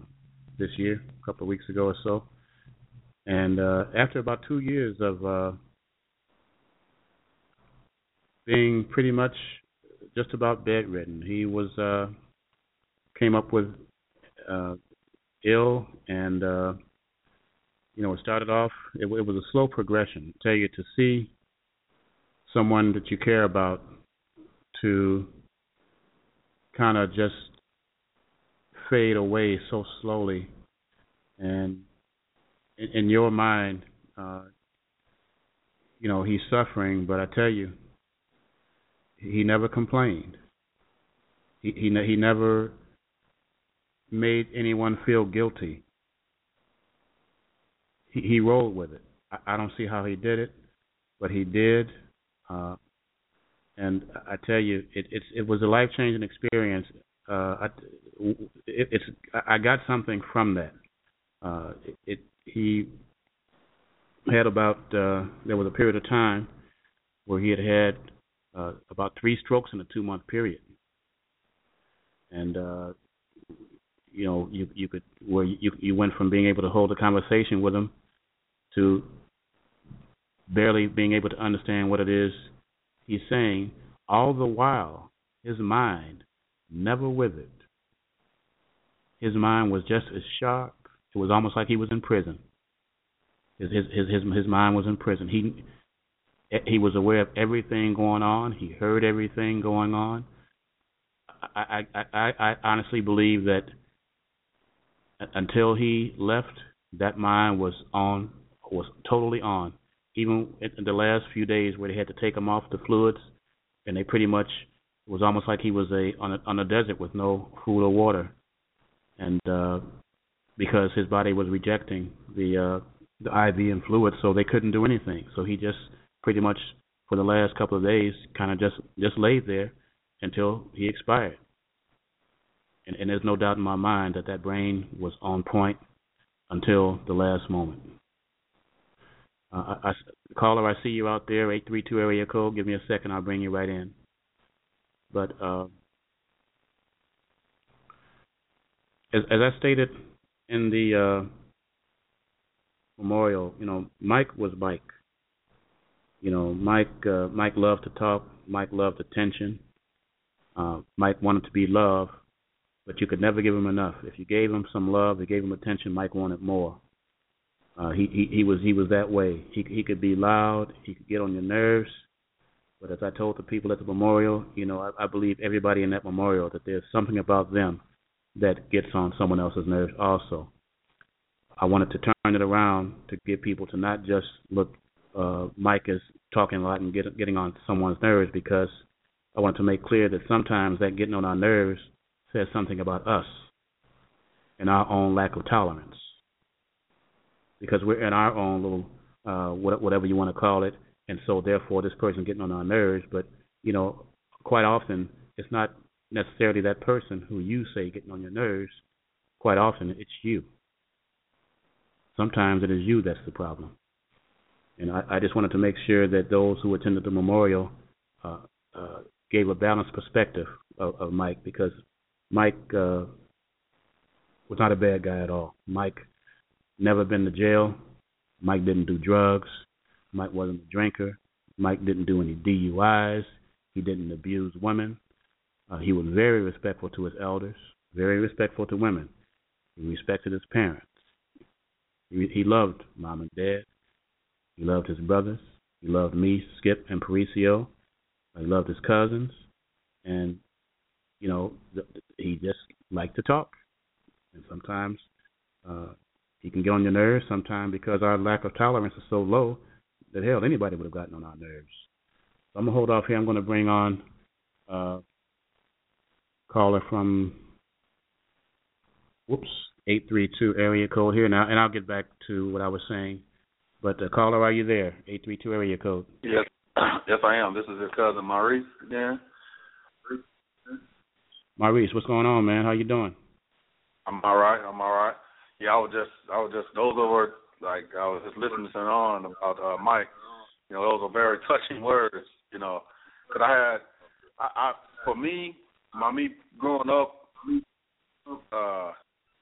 this year, a couple of weeks ago or so. And uh, after about two years of uh, being pretty much just about bedridden, he was uh, came up with uh, ill, and uh, you know it started off. It, it was a slow progression. I tell you to see someone that you care about to kind of just fade away so slowly and in, in your mind, uh, you know, he's suffering, but I tell you, he never complained. He he, he never made anyone feel guilty. He he rolled with it. I, I don't see how he did it, but he did. Uh, and I tell you, it, it's it was a life changing experience. Uh, I, it, it's I got something from that. Uh, it, it he had about uh, there was a period of time where he had had uh, about three strokes in a two month period, and uh, you know you you could where you you went from being able to hold a conversation with him to barely being able to understand what it is he's saying, all the while his mind never withered. His mind was just as sharp. It was almost like he was in prison. His his his his, mind was in prison. He he was aware of everything going on. He heard everything going on. I I I, I honestly believe that until he left, that mind was on was totally on. Even in the last few days where they had to take him off the fluids, and they pretty much it was almost like he was a on a on a desert with no food or water, and uh, because his body was rejecting the uh, the IV and fluids, so they couldn't do anything. So he just pretty much for the last couple of days kind of just just laid there until he expired. And, and there's no doubt in my mind that that brain was on point until the last moment. Uh, I, I, caller, I see you out there, 832 area code. Give me a second, I'll bring you right in. But uh, as, as I stated in the uh, memorial, you know, Mike was Mike. You know, Mike uh, Mike loved to talk. Mike loved attention. Uh, Mike wanted to be loved, but you could never give him enough. If you gave him some love, you gave him attention, Mike wanted more. Uh, he, he he was he was that way. He he could be loud. He could get on your nerves. But as I told the people at the memorial, you know, I, I believe everybody in that memorial that there's something about them that gets on someone else's nerves also. I wanted to turn it around to get people to not just look uh, Mike is talking a lot and get, getting on someone's nerves because I want to make clear that sometimes that getting on our nerves says something about us and our own lack of tolerance because we're in our own little uh, whatever you want to call it, and so therefore this person getting on our nerves. But you know, quite often it's not necessarily that person who you say getting on your nerves. Quite often it's you. Sometimes it is you that's the problem. And I, I just wanted to make sure that those who attended the memorial uh, uh, gave a balanced perspective of, of Mike because Mike uh, was not a bad guy at all. Mike never been to jail. Mike didn't do drugs. Mike wasn't a drinker. Mike didn't do any DUIs. He didn't abuse women. Uh, he was very respectful to his elders, very respectful to women. He respected his parents. He, he loved mom and dad. He loved his brothers. He loved me, Skip, and Parisio. He loved his cousins, and you know he just liked to talk. And sometimes uh, he can get on your nerves. Sometimes because our lack of tolerance is so low that hell anybody would have gotten on our nerves. So I'm gonna hold off here. I'm gonna bring on uh, caller from whoops 832 area code here now, and I'll get back to what I was saying. But uh, caller, are you there? 832 area code. Yes, yes, I am. This is your cousin Maurice again. Maurice, what's going on, man? How you doing? I'm all right. I'm all right. Yeah, I was just, I was just, those were like, I was just listening on about uh, Mike. You know, those are very touching words. You know, because I had, I, I, for me, my me growing up, uh,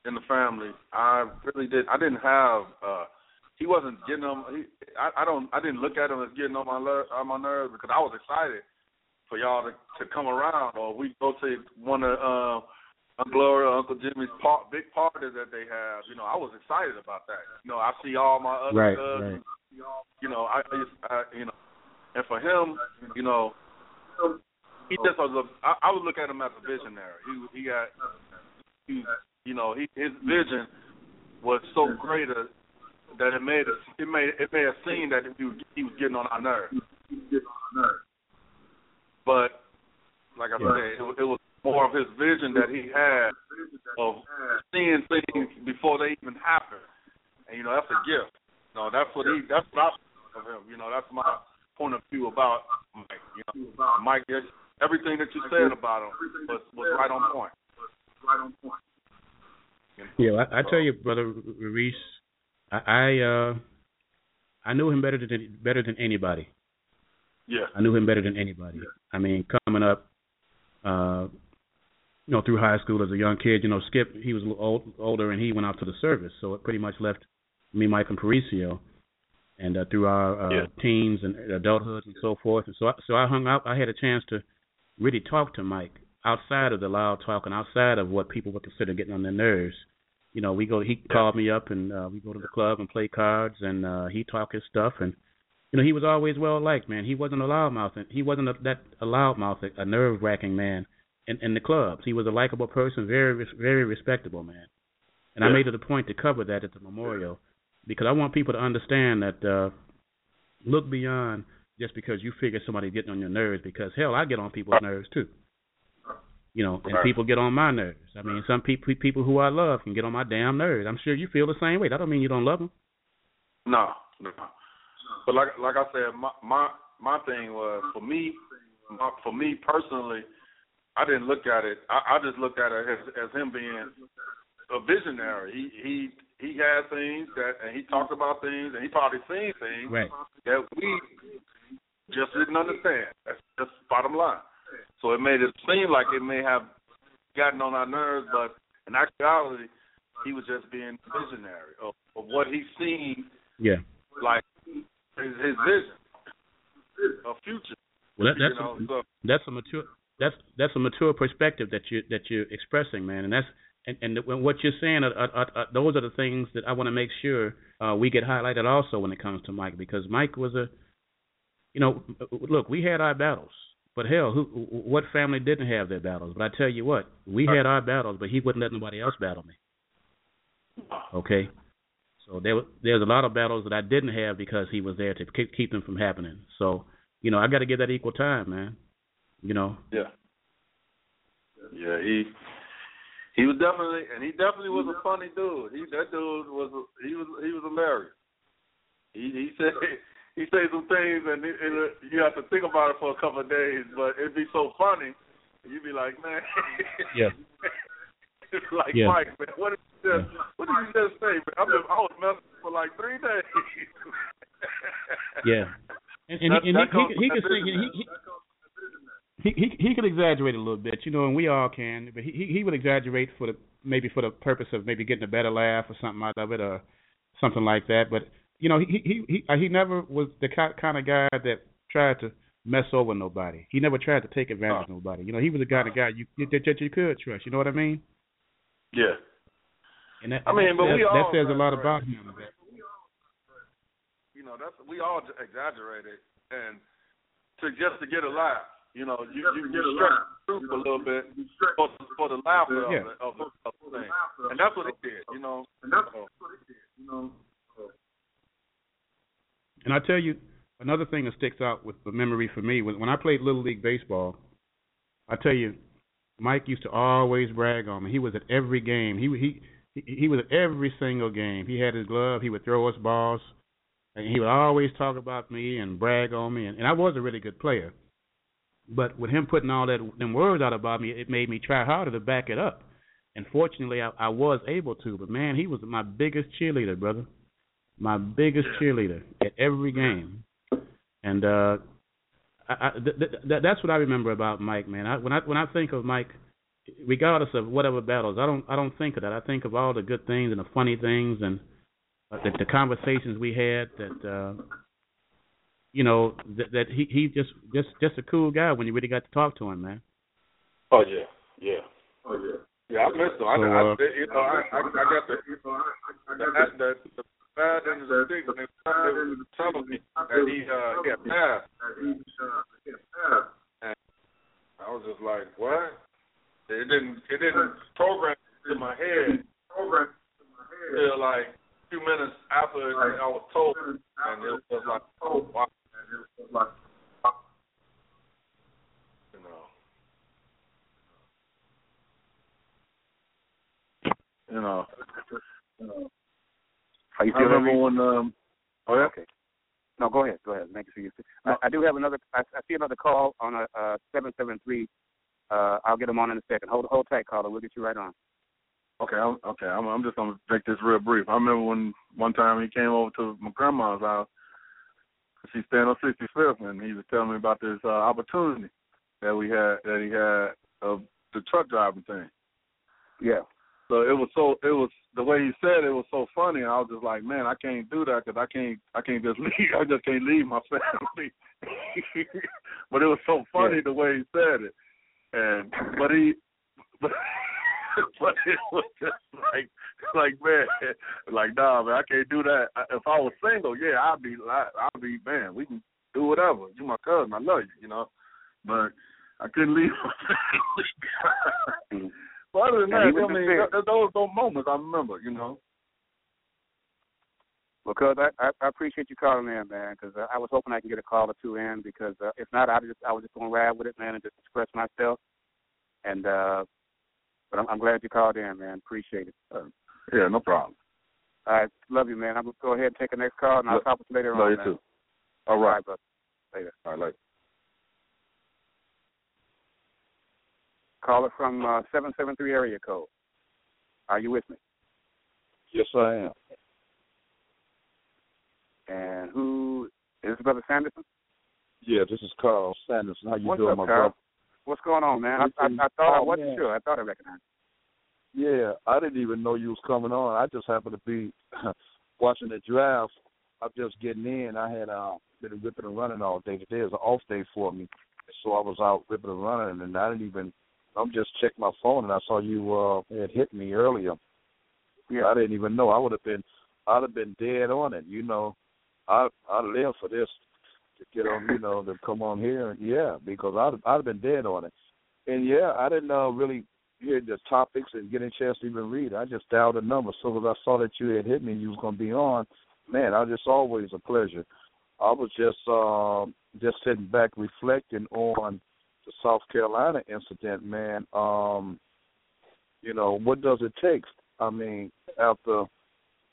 in the family, I really did. I didn't have. uh He wasn't getting on. He, I, I don't. I didn't look at him as getting on my on my nerves because I was excited for y'all to to come around or we go to one of uh, Uncle Gloria, Uncle Jimmy's part, big parties that they have. You know, I was excited about that. You know, I see all my other right, cousins. Right. You know, I, I you know, and for him, you know, he just was a. I, I would look at him as a visionary. He he got he you know, he, his vision was so greater that it made us it made it made us seem that he was, he was getting on our nerves. But like I said, it, it was more of his vision that he had of seeing things before they even happen. And you know, that's a gift. You know, that's what he that's what I of him. You know, that's my point of view about Mike. You know, Mike, everything that you said about him was was right on point. Right on point. Yeah, I, I tell you, brother Reese, I, I uh I knew him better than better than anybody. Yeah. I knew him better than anybody. I mean, coming up, uh, you know, through high school as a young kid, you know, Skip, he was a little old, older and he went out to the service, so it pretty much left me, Mike, and Parisio. And uh, through our uh, yeah. teens and adulthood and so forth, and so I, so I hung out. I had a chance to really talk to Mike outside of the loud talk and outside of what people would consider getting on their nerves. You know, we go. He yeah. called me up and uh, we go to the club and play cards, and uh, he talk his stuff. And you know, he was always well liked, man. He wasn't a loudmouth. He wasn't a, that a loudmouth, a nerve wracking man in, in the clubs. He was a likable person, very very respectable man. And yeah. I made it a point to cover that at the memorial because I want people to understand that uh, look beyond just because you figure somebody's getting on your nerves. Because hell, I get on people's nerves too. You know, and people get on my nerves. I mean, some people people who I love can get on my damn nerves. I'm sure you feel the same way. That don't mean you don't love them. No, no. But like like I said, my my my thing was for me, my, for me personally, I didn't look at it. I, I just looked at it as as him being a visionary. He he he had things that, and he talked about things, and he probably seen things Right. that we just didn't understand. That's just bottom line. So it made it seem like it may have gotten on our nerves, but in actuality, he was just being visionary of, of what he's seen, Yeah. like his, his vision, a future. Well, that, that's you know, a, so, that's a mature that's that's a mature perspective that you that you're expressing, man, and that's and, and what you're saying. Are, are, are, those are the things that I want to make sure uh, we get highlighted also when it comes to Mike, because Mike was a, you know, look, we had our battles, but hell, who what family didn't have their battles? But I tell you what, we had our battles, but he wouldn't let nobody else battle me. Okay. So there, there's a lot of battles that I didn't have because he was there to keep, keep them from happening. So, you know, I got to give that equal time, man. You know. Yeah. Yeah, he he was definitely, and he definitely was a funny dude. He that dude was he was he was hilarious. He he said he said some things, and, it, it, you have to think about it for a couple of days, but it'd be so funny. You'd be like, man. Yeah. like Yeah. Mike, man. What did you just What did you just say, man? I've been, I was messing for like three days. Yeah. And, and, That- he, and that he, goes- he, he that could say he, he, he he he could exaggerate a little bit, you know, and we all can, but he he he would exaggerate for the maybe for the purpose of maybe getting a better laugh or something out of it or something like that. But you know, he he he uh, he never was the kind of guy that tried to mess over nobody. He never tried to take advantage of nobody. You know, he was the kind of guy you that, that you could trust. You know what I mean? yeah. And that, I mean, that but says, we all that says a lot about him. you know, that's we all j- exaggerate it, and to just to get a laugh, you know, you you, you stretch the truth a little bit for for the laughter Yeah. of, the, of, the, of the thing, and that's what it did, you know. And that's what it did, you know. And I tell you, another thing that sticks out with the memory for me was when I played little league baseball. I tell you, Mike used to always brag on me. He was at every game. He he he, was at every single game. He had his glove. He would throw us balls, and he would always talk about me and brag on me. And, and I was a really good player, but with him putting all that them words out about me, it made me try harder to back it up. And fortunately, I, I was able to. But man, he was my biggest cheerleader, brother my biggest cheerleader at every game, and uh, I, I, th- th- th- that's what I remember about Mike, man. I, when I when I think of Mike, regardless of whatever battles, I don't I don't think of that. I think of all the good things and the funny things and uh, the, the conversations we had. That uh, you know that, that he he just just just a cool guy when you really got to talk to him, man. Oh yeah, yeah, oh yeah. Yeah, I missed him. I, So, I, uh, you know, I, I, I got the, you know, I, I got the, the, the bad of the stick when they were telling me that he, uh, had passed. And I was just like, what? It didn't, it didn't program in my head until like a few minutes after I was told, and it was like, oh wow. You know. You know. How you I feeling? remember when um oh yeah? Okay. No, go ahead. Go ahead. Sure you. I, I do have another. I, I see another call on a uh, seven seven three. Uh, I'll get them on in a second. Hold hold tight, caller. We'll get you right on. Okay, I'm, okay. I'm, I'm just gonna make this real brief. I remember when one time he came over to my grandma's house. She's staying on 65th, and he was telling me about this uh, opportunity that we had that he had of the truck driving thing. Yeah. So it was so it was the way he said it was so funny. I was just like, man, I can't do that because I can't I can't just leave. I just can't leave my family. but it was so funny Yeah. the way he said it, and but he but. But it was just like, like man, like nah, man, I can't do that. If I was single, yeah, I'd be, like, I'd be, man, we can do whatever. You my cousin, I love you, you know. But I couldn't leave my family. But other than And that, I mean, sincere. those those moments I remember, you know. Because I, I, I appreciate you calling in, man. Because I, I was hoping I can get a call or two in. Because uh, if not, I just I was just gonna ride with it, man, and just express myself. And uh, but I'm, I'm glad you called in, man. Appreciate it. Uh, Yeah, no problem. all right, love you, man. I'm gonna go ahead and take the next call, and I'll talk with you later on. Love you man. too. All All right. right, brother. Later. All right, later. Caller from uh, seven seven three area code. Are you with me? Yes, I am. And who is this, Brother Sanderson? Yeah, this is Carl Sanderson. How you What's doing, up, my Carl? brother? What's going on, man? I, I, I thought I oh, wasn't man. sure. I thought I recognized. You. Yeah, I didn't even know you was coming on. I just happened to be watching the draft. I'm just getting in. I had uh, been ripping and running all day. Today is an off day for me, so I was out ripping and running, and I didn't even. I'm just checking my phone, and I saw you uh, had hit me earlier. Yeah. I didn't even know. I would have been, I'd have been dead on it. You know, I I live for this to get on. You know, to come on here. Yeah, because I'd I'd have been dead on it. And yeah, I didn't uh, really hear the topics and get a chance to even read. I just dialed the number. So as I saw that you had hit me, and you was going to be on. Man, I just always a pleasure. I was just um just sitting back reflecting on the South Carolina incident, man. Um, you know, what does it take? I mean, after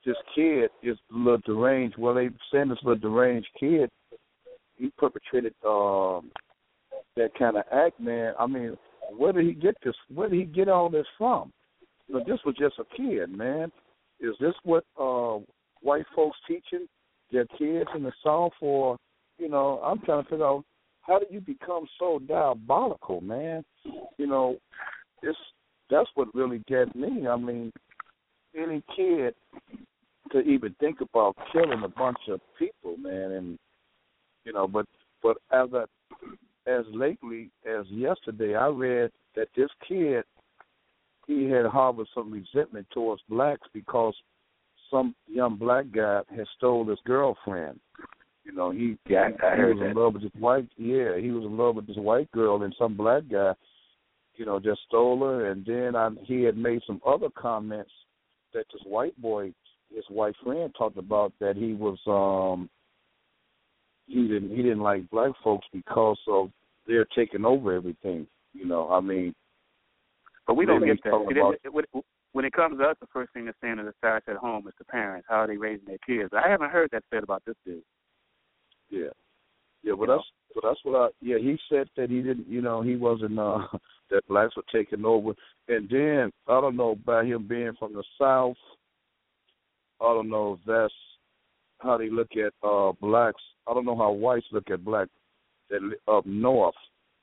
this kid is a little deranged, well, they saying this little deranged kid, he perpetrated um that kind of act, man. I mean, where did he get this? Where did he get all this from? You know, this was just a kid, man. Is this what uh white folks teaching their kids in the South? Or, you know, I'm trying to figure out how do you become so diabolical, man? You know, it's that's what really gets me. I mean, any kid to even think about killing a bunch of people, man, and you know, but but as a as lately as yesterday, I read that this kid he had harbored some resentment towards blacks because some young black guy had stole his girlfriend. You know, he Yeah, I- I he heard was in love with this white yeah, he was in love with this white girl and some black guy, you know, just stole her and then I he had made some other comments that this white boy his white friend talked about that he was um he didn't he didn't like black folks because of they're taking over everything. You know, I mean But we don't get that. talk about- it- it- when it comes to us, the first thing that's saying is it starts at home. It's the parents. How are they raising their kids? I haven't heard that said about this dude. Yeah. Yeah, but You that's but that's what I yeah, he said that he didn't you know, he wasn't uh that blacks were taking over. And then I don't know about him being from the south. I don't know if that's how they look at uh blacks. I don't know how whites look at black that up north,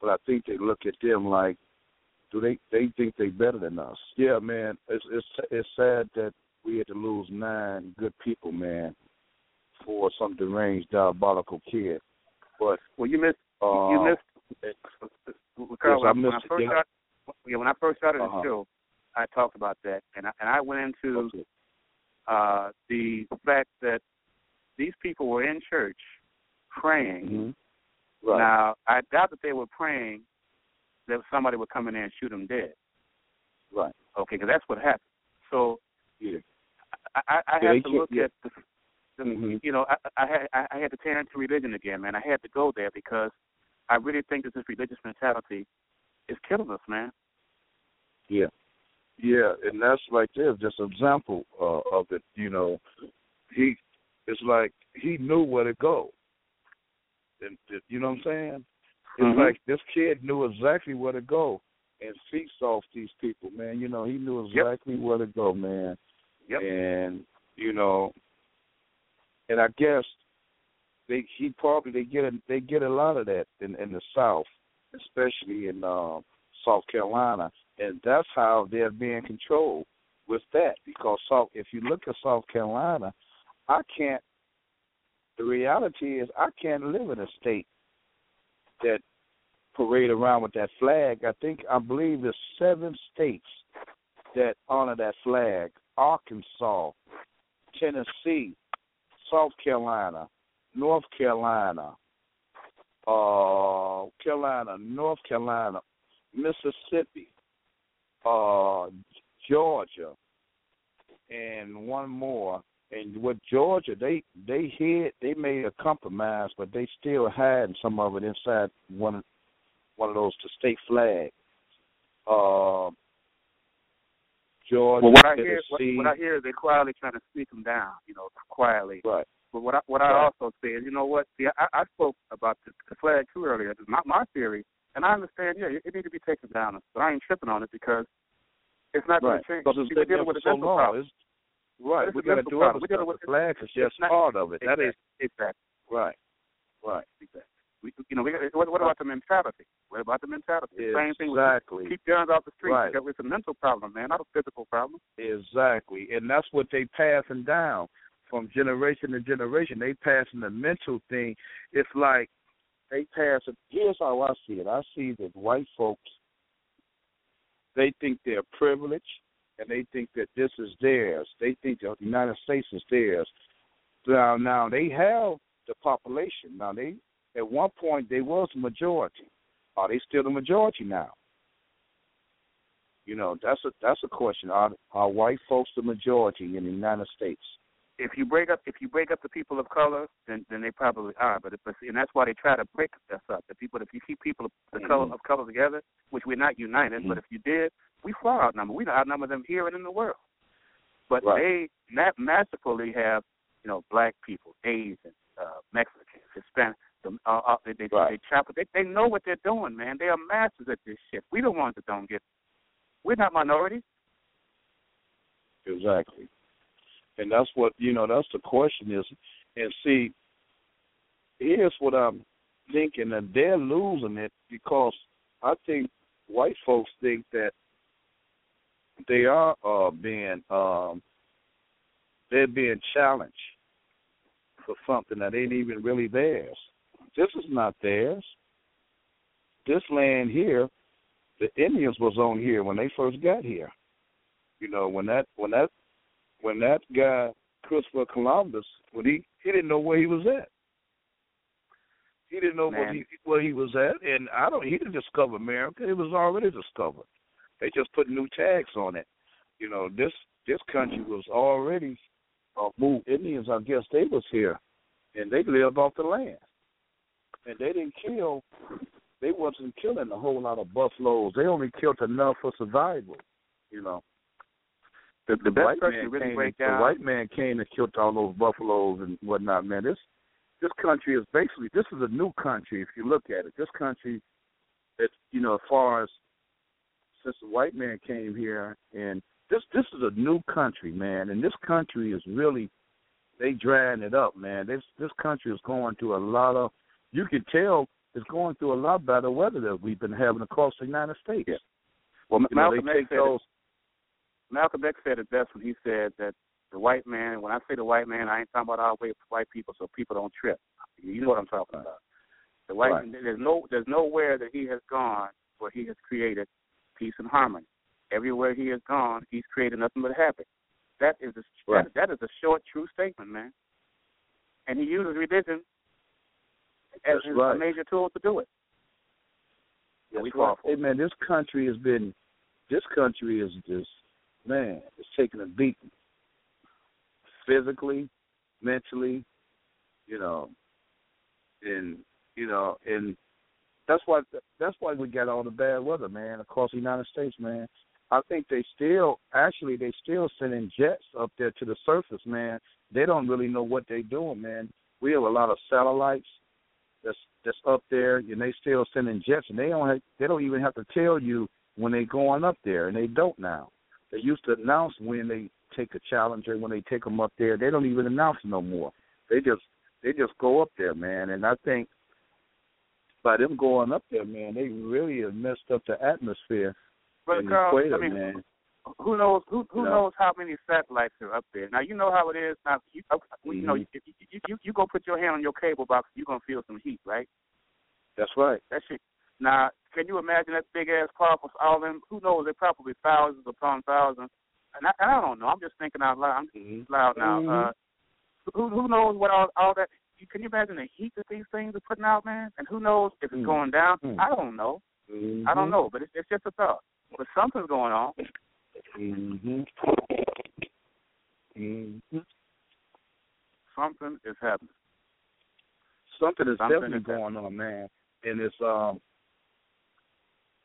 but I think they look at them like do they they think they better than us. Yeah, man. It's it's it's sad that we had to lose nine good people, man, for some deranged diabolical kid. But Well, you missed. uh, you missed. Carl, yes, I when, missed I it, first yeah. started, yeah, when I first started Uh-huh. the show, I talked about that, and I, and I went into Okay. uh, the fact that these people were in church praying. Mhm. Right. Now, I doubt that they were praying that somebody would come in there and shoot them dead. Right. Okay, because that's what happened. So Yeah. I, I, I Yeah, had to look yeah. at the, the Mhm. you know, I, I had I, had to tear into religion again, man. I had to go there because I really think that this religious mentality is killing us, man. Yeah. Yeah, and that's right there, just an example uh, of it. You know, he it's like he knew where to go. And, you know what I'm saying? It's Mhm. like this kid knew exactly where to go and feast off these people, man. You know, he knew Yep. exactly where to go, man. Yep. And you know, and I guess they he probably they get a they get a lot of that in in the South, especially in um, South Carolina, and that's how they're being controlled with that. Because South, if you look at South Carolina, I can't. The reality is, I can't live in a state that parade around with that flag. I think I believe there's seven states that honor that flag: Arkansas, Tennessee, South Carolina, North Carolina, uh, Carolina, North Carolina, Mississippi, uh, Georgia, and one more. And with Georgia, they they hid, they made a compromise, but they still had some of it inside one one of those to state flags. Uh, Georgia, Well, what I hear, what, what I hear is they're quietly trying to sneak them down, you know, quietly. right. But what I, what I also say is, you know what? See, I, I spoke about the, the flag too earlier. My my theory, and I understand, yeah, it, it needs to be taken down, but I ain't tripping on it because it's not Right, going to change. because it's been dealing with a so long. problem. It's, right, It's we got to do other stuff. with- The flag is just not- part of it. That is exactly. right, right. Exactly. We, you know, we, what, what about the mentality? What about the mentality? The Same thing with Exactly. keep guns off the street. Right. Because it's a mental problem, man, not a physical problem. Exactly, and that's what they passing down from generation to generation. They passing the mental thing. It's like they pass it. Here's how I see it. I see that white folks they think they're privileged, and they think that this is theirs. They think the United States is theirs. Now, now they have the population. Now they at one point they was the majority. Are they still the majority now? You know, that's a that's a question. Are are white folks the majority in the United States? If you break up, if you break up the people of color, then then they probably are. But, but and that's why they try to break us up. The people, if you keep people of the color Mhm. of color together, which we're not united, but Mhm. if you did, we far outnumber. We outnumber them here and in the world. But Right. they ma- masterfully have, you know, black people, Asians, uh, Mexicans, Hispanic. The, uh, uh, they they, Right. they it. They, they know what they're doing, man. They are masters at this shit. We the ones that don't get. It. We're not minorities. Exactly. And that's what you know. That's the question is. And see, here's what I'm thinking that they're losing it because I think white folks think that they are uh, being um, they're being challenged for something that ain't even really theirs. This is not theirs. This land here, the Indians was on here when they first got here. You know, when that when that when that guy Christopher Columbus when he he didn't know where he was at. He didn't know where Man. he where he was at, and I don't. He didn't discover America; it was already discovered. They just put new tags on it. You know, this this country was already uh, moved. Indians, I guess, they was here, and they lived off the land, and they didn't kill. They wasn't killing a whole lot of buffaloes. They only killed enough for survival. You know. The, the best white person man really came, the down. white man came and killed all those buffaloes and whatnot. Man, this this country is basically this is a new country if you look at it. This country, it's you know as far as since the white man came here and this this is a new country, man, and this country is really they drying it up, man. This this country is going through a lot of you can tell it's going through a lot better weather that we've been having across the United States. Yeah. Well, You Malcolm they X said those Malcolm X said it best when he said that the white man. When I say the white man, I ain't talking about our way white people, so people don't trip. You know what I'm talking about. The white Right. there's no there's nowhere that he has gone where he has created peace and harmony. Everywhere he has gone, he's created nothing but happy. That is a Right. that, that is a short, true statement, man. And he uses religion as That's his right. a major tool to do it. And we That's right. Hey man, this country has been this country is just man, it's taking a beating. Physically, mentally, you know, and you know, and that's why that's why we got all the bad weather, man, across the United States, man. I think they still actually they still sending jets up there to the surface, man. They don't really know what they're doing, man. We have a lot of satellites that's that's up there, and they still sending jets, and they don't have, they don't even have to tell you when they going up there, and they don't now. They used to announce when they take a challenger, when they take them up there. They don't even announce no more. They just they just go up there, man. And I think by them going up there, man, they really have messed up the atmosphere But in the Carl, equator, I mean, man. Who knows who who No. knows how many satellites are up there? Now you know how it is. Now you uh, you know if you, you you you go put your hand on your cable box, you're gonna feel some heat, right? That's right. That shit. Now, can you imagine that big ass car with all them? Who knows? They're probably thousands upon thousands. And I, I don't know. I'm just thinking out loud. I'm just Mhm. loud now. Mhm. Uh, who who knows what all all that? Can you imagine the heat that these things are putting out, man? And who knows if it's Mm. going down? Mm. I don't know. I don't know, but it's, it's just a thought. But something's going on. Mhm. Mhm. Something is happening. Something is Something definitely is going on, man, and it's um,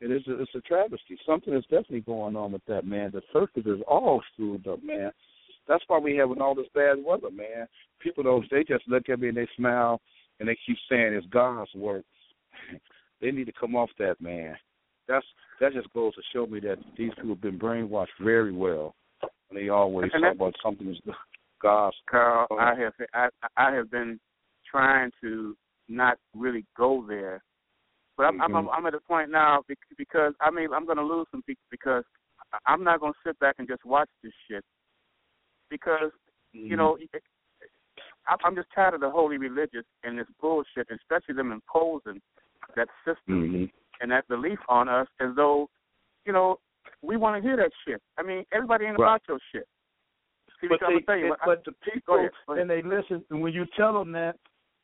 it is a, it's a travesty. Something is definitely going on with that, man. The circus is all screwed up, man. That's why we having all this bad weather, man. People don't they just look at me and they smile and they keep saying it's God's work. they need to come off that, man. That's that just goes to show me that these people have been brainwashed very well. And they always And talk about something is God's Carl. I have I I have been trying to not really go there, but I'm I'm, Mhm. I'm at a point now because I mean I'm going to lose some people because I'm not going to sit back and just watch this shit because you know I'm just tired of the holy religious and this bullshit, especially them imposing that system Mhm. And that belief on us as though you know we want to hear that shit. I mean everybody ain't Right. about your shit. See, but I'm they, gonna tell you, it- I- but the people ahead, and they listen and when you tell them that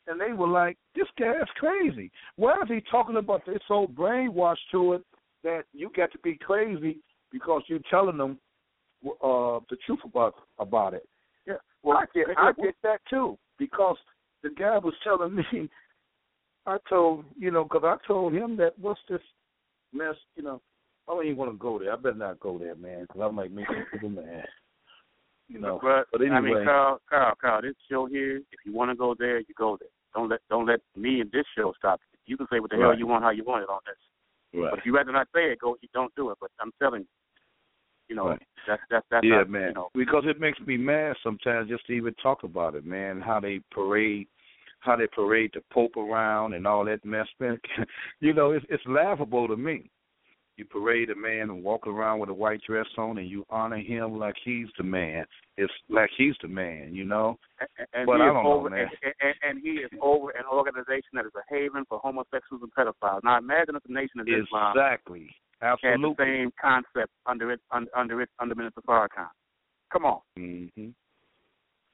and they were like this guy's crazy why is he talking about this so brainwashed to it that you got to be crazy because you're telling them uh the truth about about it Yeah. well i get i get that too because the guy was telling me i told you know because i told him that what's this mess you know i don't even want to go there i better not go there man because i might make people mad you know but, but I mean, anyway. Carl, Carl, Carl, this show here, if you want to go there, you go there. Don't let don't let me and this show stop you. You can say what the hell you want, how you want it on this. But if you rather not say it, go. You don't do it. But I'm telling you, you know, Right. that's that's that's yeah, how, man. You know, Because it makes me mad sometimes just to even talk about it, man. How they parade, how they parade the Pope around and all that mess, man. you know, it's it's laughable to me. You parade a man and walk around with a white dress on, and you honor him like he's the man. It's like he's the man, you know. and, and But he I is don't know, over, man. And, and, and he is over an organization that is a haven for homosexuals and pedophiles. Now imagine if the Nation of Islam Exactly. had the same concept under it under, under it under Minister Farrakhan. Come on. Mhm.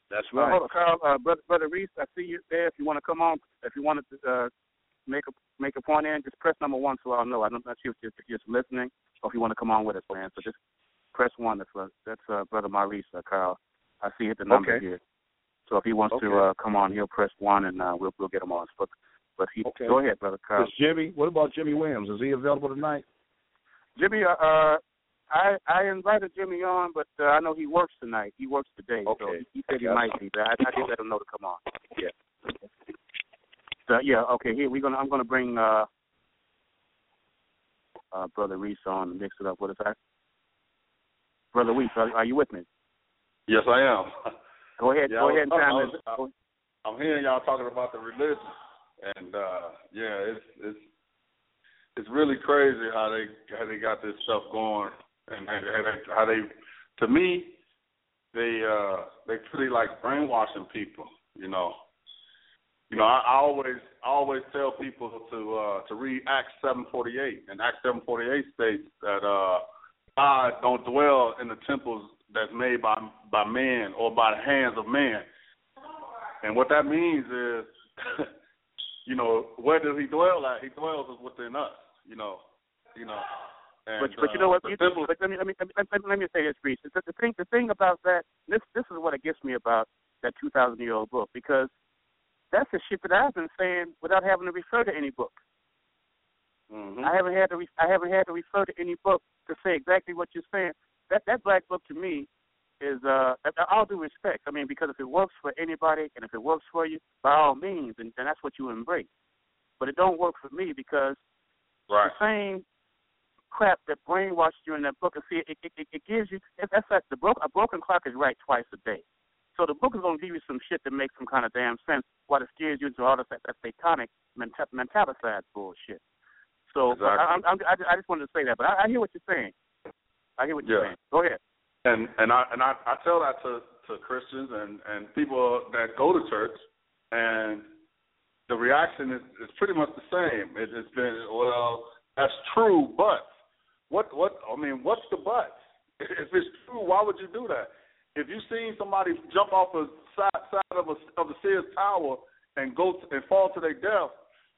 That's Well, right. hold on, Carl, uh, brother, brother Reese, I see you there. If you want to come on, if you want to uh, make a make a point in, just press number one so I'll know. I'm not sure if you're just listening or if you want to come on with us, man. So just press one. That's uh, that's uh, brother Maurice, uh, Carl. I see the number Okay. here. So if he wants to uh, come on, he'll press one, and uh, we'll we'll get him on. But but he Okay. go ahead, brother Carl. Jimmy? What about Jimmy Williams? Is he available tonight? Jimmy, uh, uh, I I invited Jimmy on, but uh, I know he works tonight. He works today, so Okay. he, he said he might be. But I, I did let him know to come on. Yeah. So yeah, okay. Here we're gonna. I'm gonna bring uh, uh, brother Reese on and mix it up with us. Brother Reese, are, are you with me? Yes, I am. Go ahead. Yeah, go I ahead and was- I was- in. I- Go- I'm hearing y'all talking about the religion, and uh yeah, it's it's it's really crazy how they how they got this stuff going, and how they, how they to me they uh they pretty like brainwashing people, you know. You know, I, I always I always tell people to uh to read Acts seven forty eight, and Acts seven forty eight states that uh God don't dwell in the temples that's made by by man or by the hands of man. And what that means is, you know, where does he dwell at? He dwells within us, you know, you know. And, but but you uh, know what? You, but let me let me let me, let me, say this, Reese. The, the thing the thing about that this this is what it gets me about that two thousand year old book because that's the shit that I've been saying without having to refer to any book. Mhm. I haven't had to re- I haven't had to refer to any book to say exactly what you're saying. That that black book to me is uh all due respect. I mean because if it works for anybody and if it works for you, by all means, and, and that's what you embrace. but it don't work for me because Right. the same crap that brainwashed you in that book. And see, it it, it, it gives you that's like the broke a broken clock is right twice a day. So the book is going to give you some shit that makes some kind of damn sense, while it steers you into all that, that satanic menta- mentalicide bullshit. So Exactly. I, I'm, I, I just wanted to say that, but I, I hear what you're saying. I hear what you're saying. Go ahead. and and I and I, I tell that to to Christians and and people that go to church, and the reaction is is pretty much the same. It, it's been well, that's true, but what what I mean, what's the but? If it's true, why would you do that? If you seen somebody jump off a side side of a of the Sears Tower and go to, and fall to their death,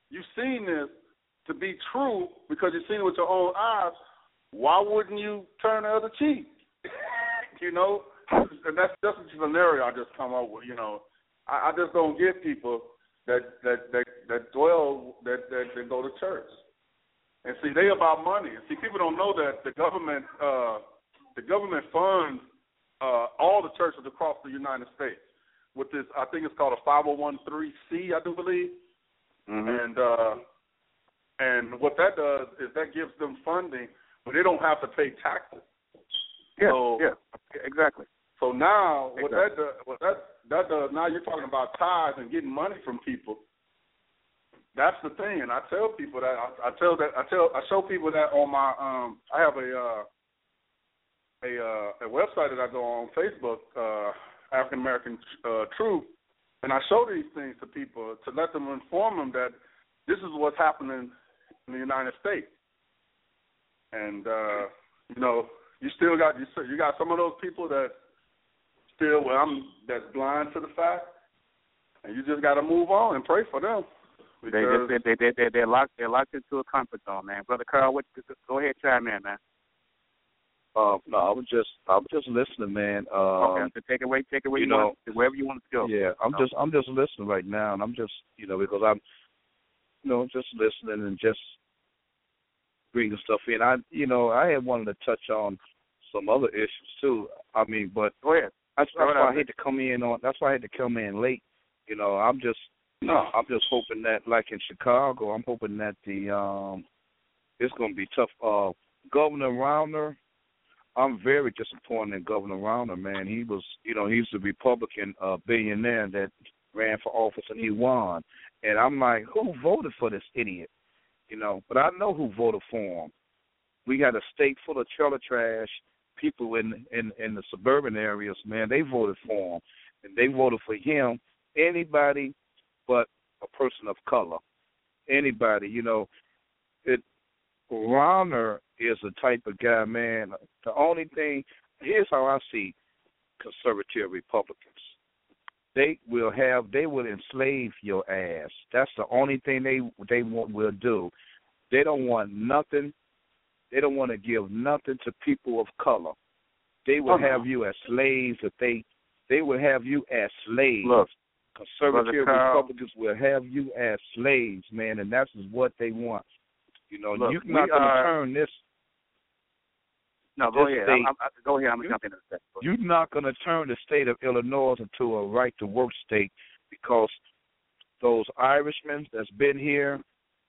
you've seen this to be true because you've seen it with your own eyes. Why wouldn't you turn the other cheek? you know, and that's just a scenario I just come up with. You know, I, I just don't get people that that that that dwell that that, that go to church. And see, they about money. And see, people don't know that the government uh the government funds uh all the churches across the United States with this. I think it's called a five hundred one three C. I do believe. And uh and what that does is that gives them funding, but they don't have to pay taxes. Yeah, So- yeah, exactly. So now, what Exactly. that does, what that that does now, you're talking about tithes and getting money from people. That's the thing, and I tell people that I, I tell that I tell I show people that on my um I have a uh a uh a website that I go on Facebook uh African American uh, Truth, and I show these things to people to let them inform them that this is what's happening in the United States, and uh you know you still got you you got some of those people that still well I'm that's blind to the fact, and you just got to move on and pray for them. They just they they they they're locked they're locked into a comfort zone, man. Brother Carl, what go ahead, chime in, man. Uh, no, I was just I was just listening, man. Um, okay, so take it away, take it where you you, want, wherever you want to go. Yeah, I'm No. just I'm just listening right now, and I'm just you know because I'm you know just listening and just bringing stuff in. I you know I had wanted to touch on some other issues too. I mean, but Go ahead. that's, that's why I hate to come in on. That's why I had to come in late. You know, I'm just no, I'm just hoping that like in Chicago, I'm hoping that the um it's going to be tough. Uh, Governor Rauner, I'm very disappointed in Governor Rauner. Man, he was you know he's the Republican uh, billionaire that ran for office and he won. And I'm like, who voted for this idiot? You know, but I know who voted for him. We got a state full of trailer trash people in in in the suburban areas. Man, they voted for him, and they voted for him. Anybody but a person of color. Anybody, you know, it. Rauner is the type of guy, man. The only thing here's how I see conservative Republicans. They will have they will enslave your ass. That's the only thing they they want will do. They don't want nothing. They don't want to give nothing to people of color. They will Oh, no. have you as slaves if they they will have you as slaves. Look, Conservative. Republicans will have you as slaves, man, and that's what they want. You know, Look, you're not going to turn this. no, go This ahead. state- I'm, I'm, go ahead. I'm You- jump into that. You're not going to turn the state of Illinois into a right to work state because those Irishmen that's been here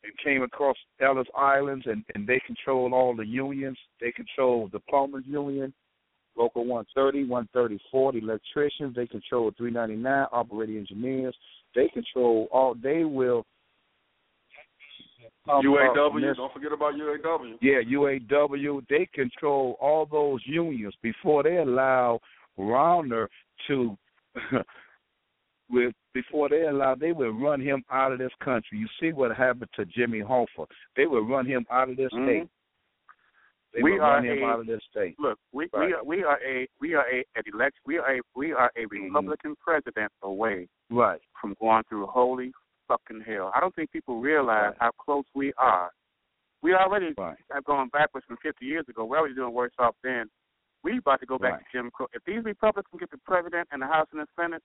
and came across Ellis Islands and, and they control all the unions. They control the plumbers union, local 130, 134, the electricians. They control 399 operating engineers. They control all. They will. UAW. Don't forget about UAW. Yeah, UAW. They control all those unions before they allow Rauner to. with before they allow, they would run him out of this country. You see what happened to Jimmy Hoffa? They would run him out of this Mhm. state. They We are a- out of this state. Look, we Right. we are we are a we are a an elect we are a we are a Mhm. Republican president away Right. from going through holy fucking hell. I don't think people realize Right. how close we are. We already Right. have gone backwards from 50 years ago. We're already doing worse off then. We about to go back Right. to Jim Crow. If these Republicans get the president and the House and the Senate,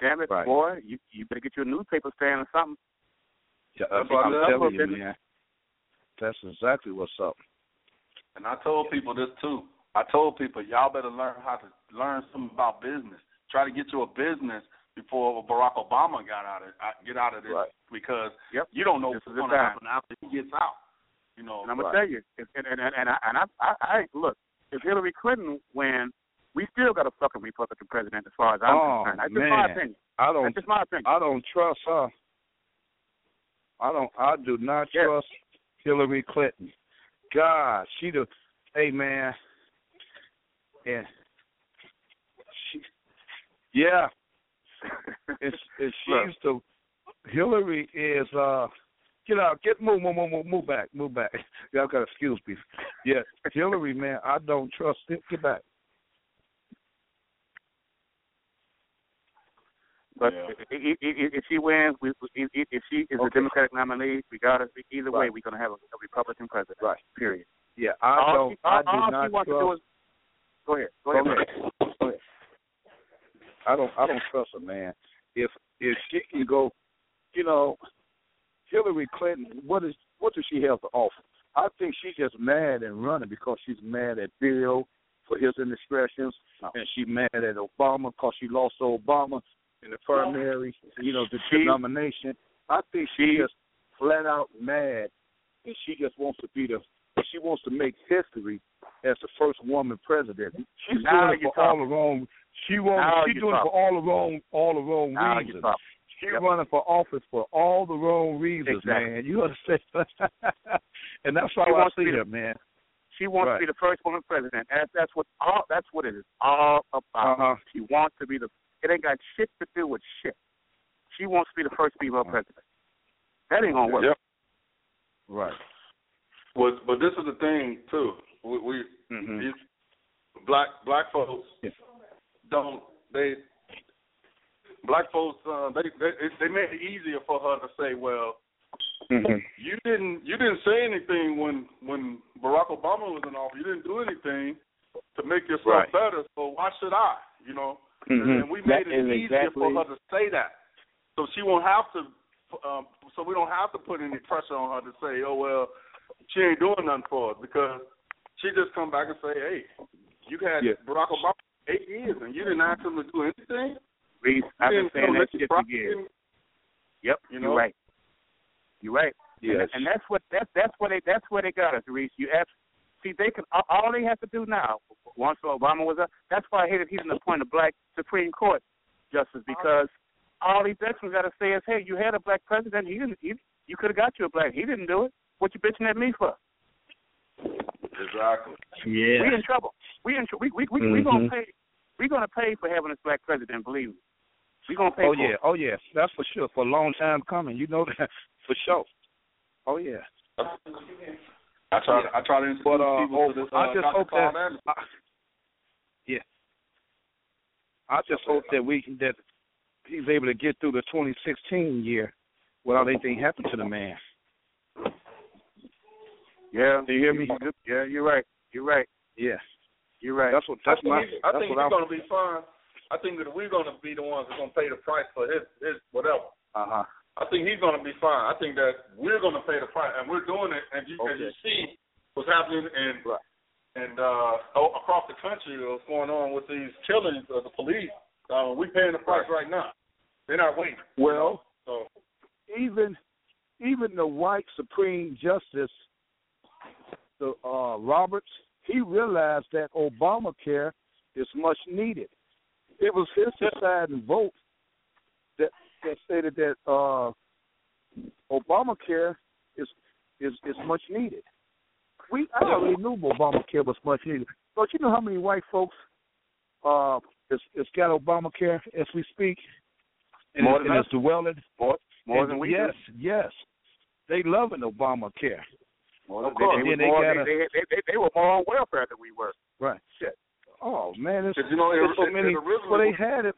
damn it, boy, you you better get your newspaper stand or something. Yeah, That's what I'm telling you, man. That's exactly what's up. And I told people this too. I told people y'all better learn how to learn something about business. Try to get you a business before Barack Obama got out of uh, get out of this Right. because Yep. you don't know This what's going to happen after he gets out. You know, And I'm gonna tell you, if, and and and I and I, I, I look, if Hillary Clinton wins, we still got a fucking Republican president as far as I'm Oh, concerned. That's just my opinion. I don't That's just my opinion. I don't trust her. I don't I do not Yes. trust Hillary Clinton. God, she the hey man. And she yeah. It's it's she's the Hillary is uh get out, get move, move, move, move, move back, move back. Y'all gotta excuse me. Yeah, Hillary, man, I don't trust it. Get back. But Yeah. if, if, if she wins, we, if, if she is a Democratic nominee, regardless, either way, we're gonna have a, a Republican president. Right. Period. Yeah, I all don't she, all, I do all not she wants trust to do is go ahead. Go Go ahead. ahead. Go ahead. I don't I don't trust her, man. If if she can go, you know, Hillary Clinton, what is what does she have to offer? I think she's just mad and running because she's mad at Bill for his indiscretions, and she's mad at Obama because she lost to Obama in the primary, you know, the She- nomination. I think she's just flat out mad, and she just wants to be the she wants to make history as the first woman president. She's Now doing it for all the wrong. She wants. She's doing it for all the wrong, all the wrong Now reasons. She's Yep. running for office for all the wrong reasons, Exactly. man. You understand? and that's how She I see her, man. She wants Right. to be the first woman president. That's that's what all that's what it is all about. Uh-huh. She wants to be the. It ain't got shit to do with shit. She wants to be the first female president. That ain't gonna work. Yep. Right. But but this is the thing too. We, we Mm-hmm. these black black folks Yeah. don't they black folks uh, they they they made it easier for her to say, well, Mm-hmm. you didn't you didn't say anything when when Barack Obama was in office. You didn't do anything to make yourself Right. better. So why should I? You know. Mhm. And we made That it is easier exactly- for her to say that, so she won't have to. Um, so we don't have to put any pressure on her to say, "Oh well, she ain't doing nothing for us," because she just come back and say, "Hey, you had Yeah. Barack Obama eight years and you didn't ask him to do anything. Reese, I've been saying that shit you for years. Yep, You you know? are right. You're right. Yes. And, and that's what that's that's where they that's where they got us, Reese. You ask, see, they can all- all they have to do now. Once Obama was up, that's why I hated he's going to appoint a black Supreme Court justice because all these extras got to say is, hey, you had a black president. He didn't. He, you could have got you a black. He didn't do it. What you bitching at me for? Exactly. Yeah. We in trouble. We in tr- we we we, we gonna Mhm. pay. We gonna pay for having this black president. Believe me. We gonna pay for Oh for yeah. it. Oh yes. That's for sure. For a long time coming. You know that for sure. Oh yeah. I try. to I try to introduce But uh, people oh, to this. Uh, I just Dr. hope Paul that. I, yeah. I just hope that we can that he's able to get through the 2016 year without anything happening to the man. Yeah. Do you hear me? Yeah, you're right. You're right. Yeah. You're right. That's what. That's I think, my. he's, I think what he's I'm. going to be fine. I think that we're going to be the ones that's going to pay the price for his his whatever. Uh huh. I think he's going to be fine. I think that we're going to pay the price, and we're doing it. And you, as Okay. you see what's happening in Right. and uh, across the country, what's going on with these killings of the police. Uh, we're paying the price right now. They're not waiting. Well, so even even the white Supreme Justice, the uh, Roberts, he realized that Obamacare is much needed. It was his deciding vote that that stated that uh, Obamacare is is is much needed. We I already knew Obamacare was much needed. But you know how many white folks uh is is got Obamacare as we speak? And, More than and us. it's dwelling more more than we yes, do. yes. They loving Obamacare. More Of course. they, they, more, gotta- they, they, they, they were more on welfare than we were. Right. Shit. Oh man, it's, Because, you know, there's so many. well, they had it.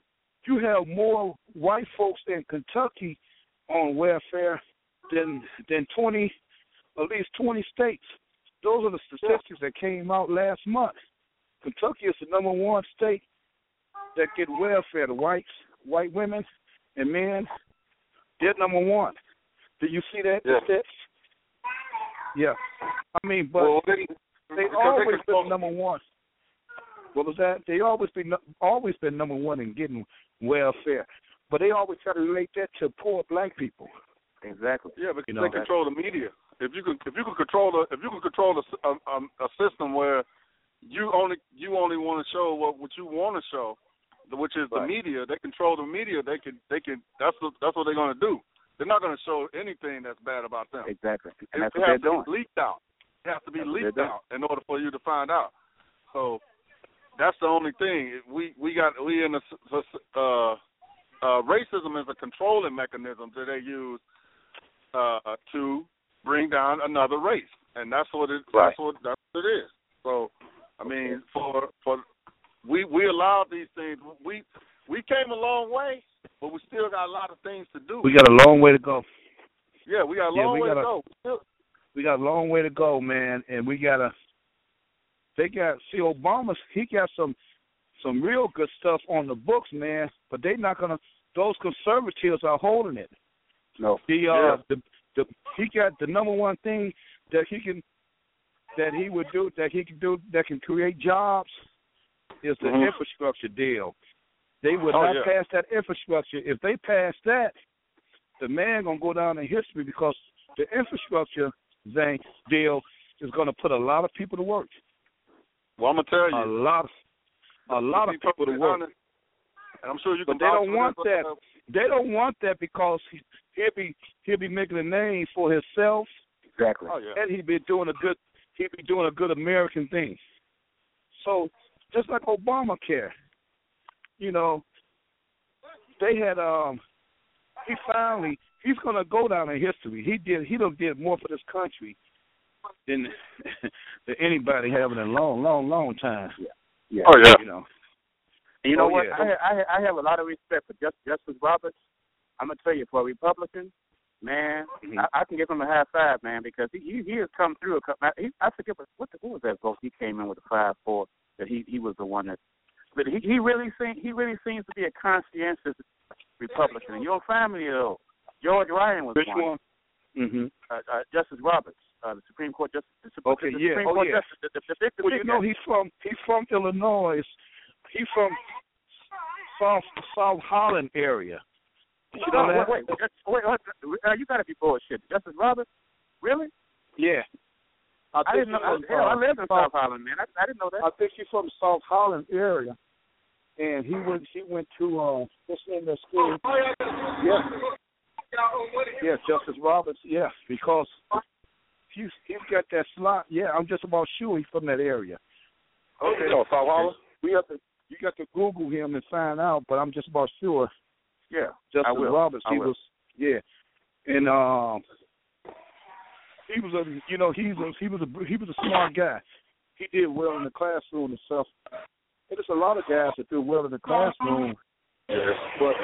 You have more white folks in Kentucky on welfare than than twenty, at least twenty states. Those are the statistics that came out last month. Kentucky is the number one state that get welfare. The whites, white women, and men, they're number one. Do you see that? Yeah. stats? Yeah. I mean, but well, they, they always been number one. What was that? They always been always been number one in getting welfare. but they always try to relate that to poor black people. Exactly. Yeah, because You know, they control the media. If you can, if you can control the, if you can control a, a, um, um, a system where you only you only want to show what what you want to show, which is the media. They control the media. They can they can. That's what that's what they're going to do. They're not going to show anything that's bad about them. Exactly. And it that's what has they're to doing. be leaked out. It has to be That's leaked out in order for you to find out. So that's the only thing. We we got we in a uh, uh, racism is a controlling mechanism that they use uh, to bring down another race, and that's what it Right. that's what that's what it is. So I mean, for for we we allowed these things. We we came a long way, but we still got a lot of things to do. We got a long way to go. yeah, we got a Yeah, long we way to gotta- go. We got a long way to go, man, and we gotta. They got see Obama's. He got some some real good stuff on the books, man. But they not gonna. Those conservatives are holding it. No. The uh Yeah. the the he got the number one thing that he can that he would do that he can do that can create jobs is the Mhm. infrastructure deal. They would Oh, not yeah. pass that infrastructure. If they pass that, the man gonna go down in history because the infrastructure thing deal is gonna put a lot of people to work. Well, I'm gonna tell you. A lot of a lot of people to perfectly work. honest, and I'm sure you But can. they don't want that. uh, They don't want that because he, he'll be he'll be making a name for himself Exactly. Oh yeah. and he'd be doing a good he'd be doing a good American thing. So just like Obamacare, you know, they had um he finally he's gonna go down in history. He did he done did more for this country than than anybody have in a long, long, long time. Yeah. Oh yeah. You know. And you know Oh, what? yeah. I, I I have a lot of respect for Just, Justice Roberts. I'm gonna tell you, for a Republican, man, Mhm. I, I can give him a high five, man, because he he, he has come through. A, cou- I- he, I forget what what, the, what was that vote he came in with a five four that he he was the one that. But he he really seems he really seems to be a conscientious Republican. And you don't find many of those. George Ryan was Which one. one? Mhm. Uh, uh, Justice Roberts, uh, the Supreme Court Justice. The, Sup- Okay, the yeah. Supreme Oh, Court yeah. Justice. The, the, the, big- the Well, you know he's from he's from Illinois. He's from South South Holland area. You know No, that? wait, wait, wait, wait, uh, you gotta be bullshit. Justice Roberts? Really? Yeah. I, I didn't know. he's from, hell, I uh, lived in South- South Holland, man. I, I didn't know that. I think he's from South Holland area, and he went he went to uh what's the name of that school? Yeah, yeah, Justice Roberts. Yeah, because he's he's got that slot. Yeah, I'm just about sure he's from that area. Okay. South Holland? We have to you got to Google him and find out, but I'm just about sure Yeah. Justice I will. Roberts. I He will. was yeah, and um, he was a you know he's a he was a he was a smart guy. He did well in the classroom and stuff. And there's a lot of guys that do well in the classroom, but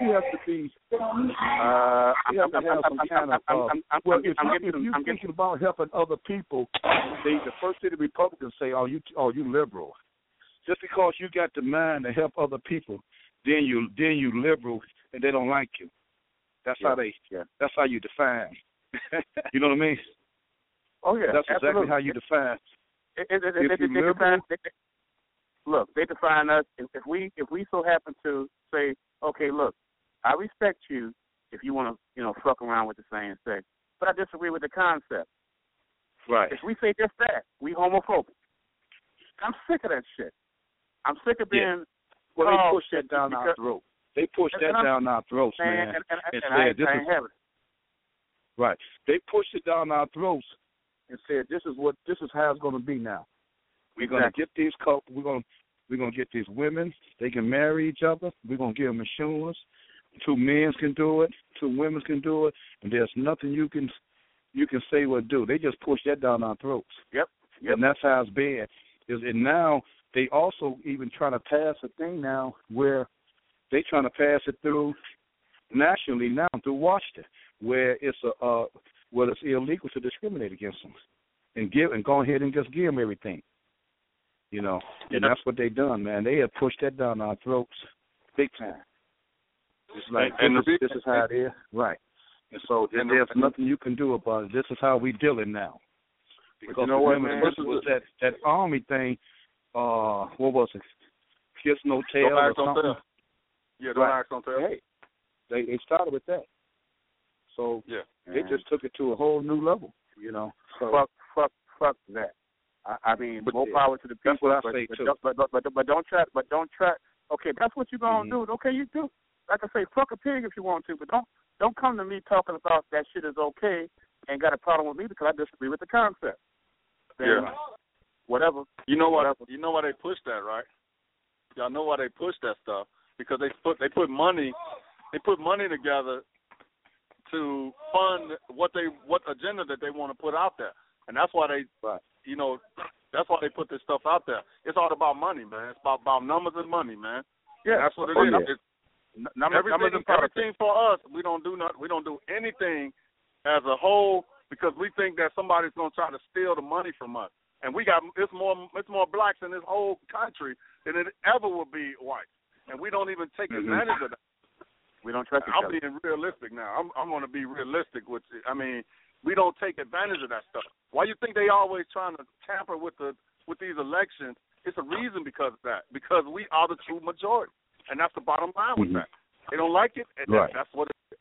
he has to be. Uh, You have to have some kind of. I'm, uh, well, if, I'm you, if you're I'm thinking about helping other people, they, the first thing the Republicans say, "Oh, you, oh, you liberal." Just because you got the mind to help other people, then you, then you liberal, and they don't like you. That's how they. yeah. That's how you define. you know what I mean? Oh yeah, That's exactly absolutely. how you define. It, it, it, if you they liberal- define, they, they, look, they define us. If, if we if we so happen to say, okay, look, I respect you if you want to, you know, fuck around with the same sex, but I disagree with the concept. Right. If we say just that, we homophobic. I'm sick of that shit. I'm sick of being. Yeah. being Well, they called push that down our because- throat. They push that I'm- down our throats, man, man. and, and, and, and and I, said, ain't- "This I is- having it. Right. They pushed it down our throats and said, "This is what this is how it's going to be now. We're going to get these couple. We're going to we're going to get these women. They can marry each other. We're going to give them insurance. Two men can do it. Two women can do it. And there's nothing you can you can say or do. They just push that down our throats. Yep. Yep. And that's how it's been. Is and now they also even trying to pass a thing now where they trying to pass it through nationally now through Washington, where it's a uh, where it's illegal to discriminate against them and give and go ahead and just give them everything. You know, and that's what they done, man. They have pushed that down our throats, big time. It's like And- and this, the is, big- this is how it is, right? And so And the- there's and nothing you can do about it. This is how we dealing now. Because you know what, man? this was that that army thing. Uh, what was it? Kiss no tail back or something. there. Yeah, don't Right. ask, don't tell. Hey, they they started with that. So Yeah. they just took it to a whole new level, you know. So fuck, fuck, fuck that. I, I mean, But more power to the people. that's what I but, say, but, too. Don't, but, but, but, but don't try. But don't try. Okay, that's what you're gonna Mhm. do. Okay, you do. Like I say, fuck a pig if you want to, but don't don't come to me talking about that shit is okay and got a problem with me because I disagree with the concept. Then Yeah. Whatever. You know what? Whatever. You know why they push that, right? Y'all know why they push that stuff because they put they put money they put money together to fund what they what agenda that they want to put out there, and that's why they Right. You know that's why they put this stuff out there. It's all about money, man. It's about about numbers and money, man. Yeah, that's what it Oh, is. yeah. It's, N- numbers, numbers everything and politics. everything for us, we don't do not we don't do anything as a whole because we think that somebody's gonna try to steal the money from us. And we got it's more it's more blacks in this whole country than it ever will be whites. And we don't even take Mhm. advantage of that. We don't trust each I'm other. being realistic now. I'm I'm gonna be realistic with You. I mean, we don't take advantage of that stuff. Why you think they always trying to tamper with the with these elections? It's a reason because of that. Because we are the true majority. And that's the bottom line with Mhm. that. They don't like it, and Right. that, that's what it is.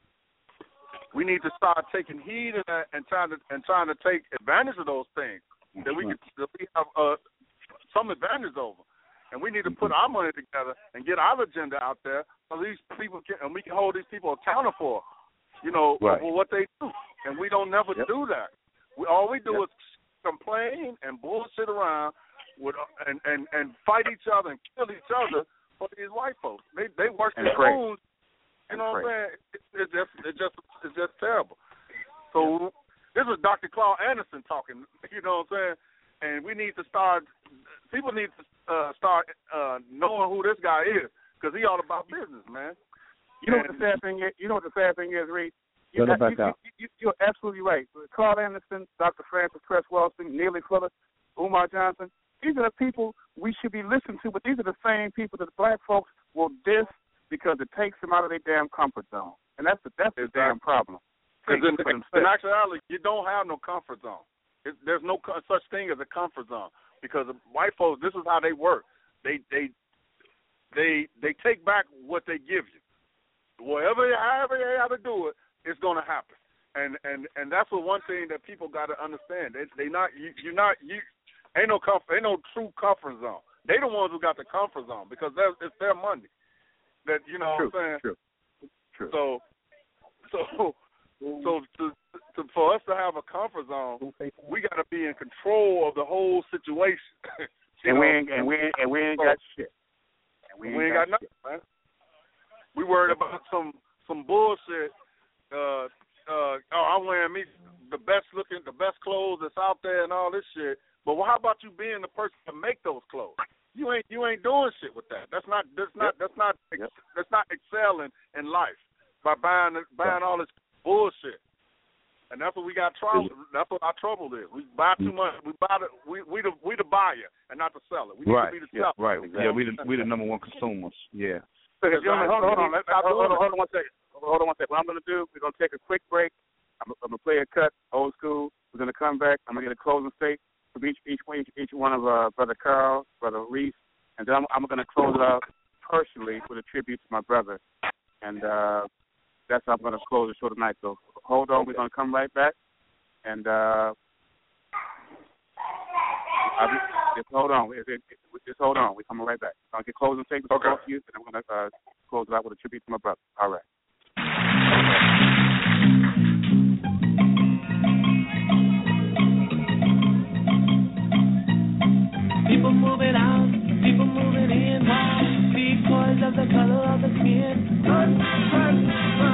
We need to start taking heed of that and trying to and trying to take advantage of those things that we can that we have uh, some advantage over. And we need to put our money together and get our agenda out there so these people can and we can hold these people accountable for, you know, Right. for what they do. And we don't never Yep. do that. We all we do Yep. is complain and bullshit around with and, and and fight each other and kill each other for these white folks. They they work And their pray. wounds. You And know what I'm saying? It, it's just it's just it's just terrible. So this is Dr. Claud Anderson talking. You know what I'm saying? And we need to start. People need to uh, start uh, knowing who this guy is because he all about business, man. You know what the sad thing is? You know what the sad thing is, Reed? You, Let you. You, you, you're absolutely right. Carl Anderson, Dr. Frances Welsing, Neely Fuller, Umar Johnson, these are the people we should be listening to, but these are the same people that the black folks will diss because it takes them out of their damn comfort zone. And that's the that's the Exactly. damn problem. Because in, in actuality, you don't have no comfort zone. It, there's no co- such thing as a comfort zone because white folks. This is how they work. They they they they take back what they give you. Whatever, however they have to do it, it's going to happen. And and and that's what one thing that people got to understand. They they not you you're not you ain't no comfort ain't no true comfort zone. They the ones who got the comfort zone because that's it's their money. That you know True, what I'm saying. true, true. So so so to, to for us to have a comfort zone, we got to be in control of the whole situation. And we know? ain't and we ain't and we ain't got shit. And we ain't got nothing, man. We worried about some some bullshit. Uh, uh, oh, I'm wearing me the best looking, the best clothes that's out there, and all this shit. But well, how about you being the person to make those clothes? You ain't you ain't doing shit with that. That's not that's not that's not Yep. that's not excelling in life by buying buying all this bullshit. And that's what we got trouble. That's what our trouble is. We buy too much. We buy the we we the we the buyer and not the seller. We need Right. to be the Yeah, seller. right. Yeah, we the we the number one consumers. Yeah. Okay, gentlemen, hold on, hold on. Let's, Stop hold, on, hold on one second. Hold on one second. What I'm going to do, we're going to take a quick break. I'm, I'm going to play a cut, old school. We're going to come back. I'm going to get a closing statement from each each one, each, each one of uh, Brother Carl, Brother Reese, and then I'm, I'm going to close it out personally with a tribute to my brother. And uh, that's how I'm going to close the show tonight. So hold on. We're going to come right back. And uh, I'll be, just hold on. If it, it, just hold on. We're coming right back. I'm going to get closing statements Okay. from both of you, and I'm going to uh, close it out with a tribute to my brother. All right. People moving out, people moving in. Because of the color of the skin. Run, run, run,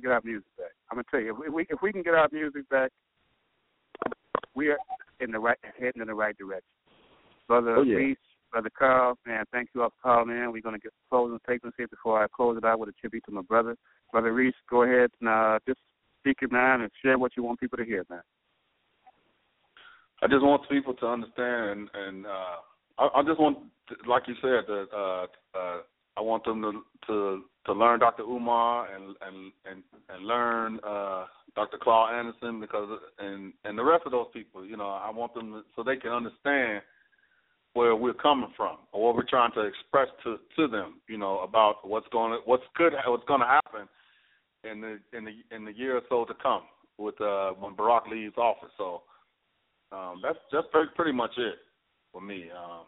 to get our music back. I'm gonna tell you, if we if we can get our music back, we are in the right heading in the right direction. Brother Oh, yeah. Reese, brother Carl, man, thank you all for calling in. We're gonna get closing statements here before I close it out with a tribute to my brother. Brother Reese, go ahead and uh, just speak your mind and share what you want people to hear, man. I just want people to understand, and, and uh, I, I just want, like you said, that uh, uh, I want them to to to learn Dr. Umar and and and and learn uh, Dr. Claud Anderson because and and the rest of those people. You know, I want them to, so they can understand where we're coming from or what we're trying to express to to them. You know, about what's going to what's good what's going to happen in the in the in the year or so to come with uh, when Barack leaves office. So um, that's that's pretty, pretty much it for me. Um,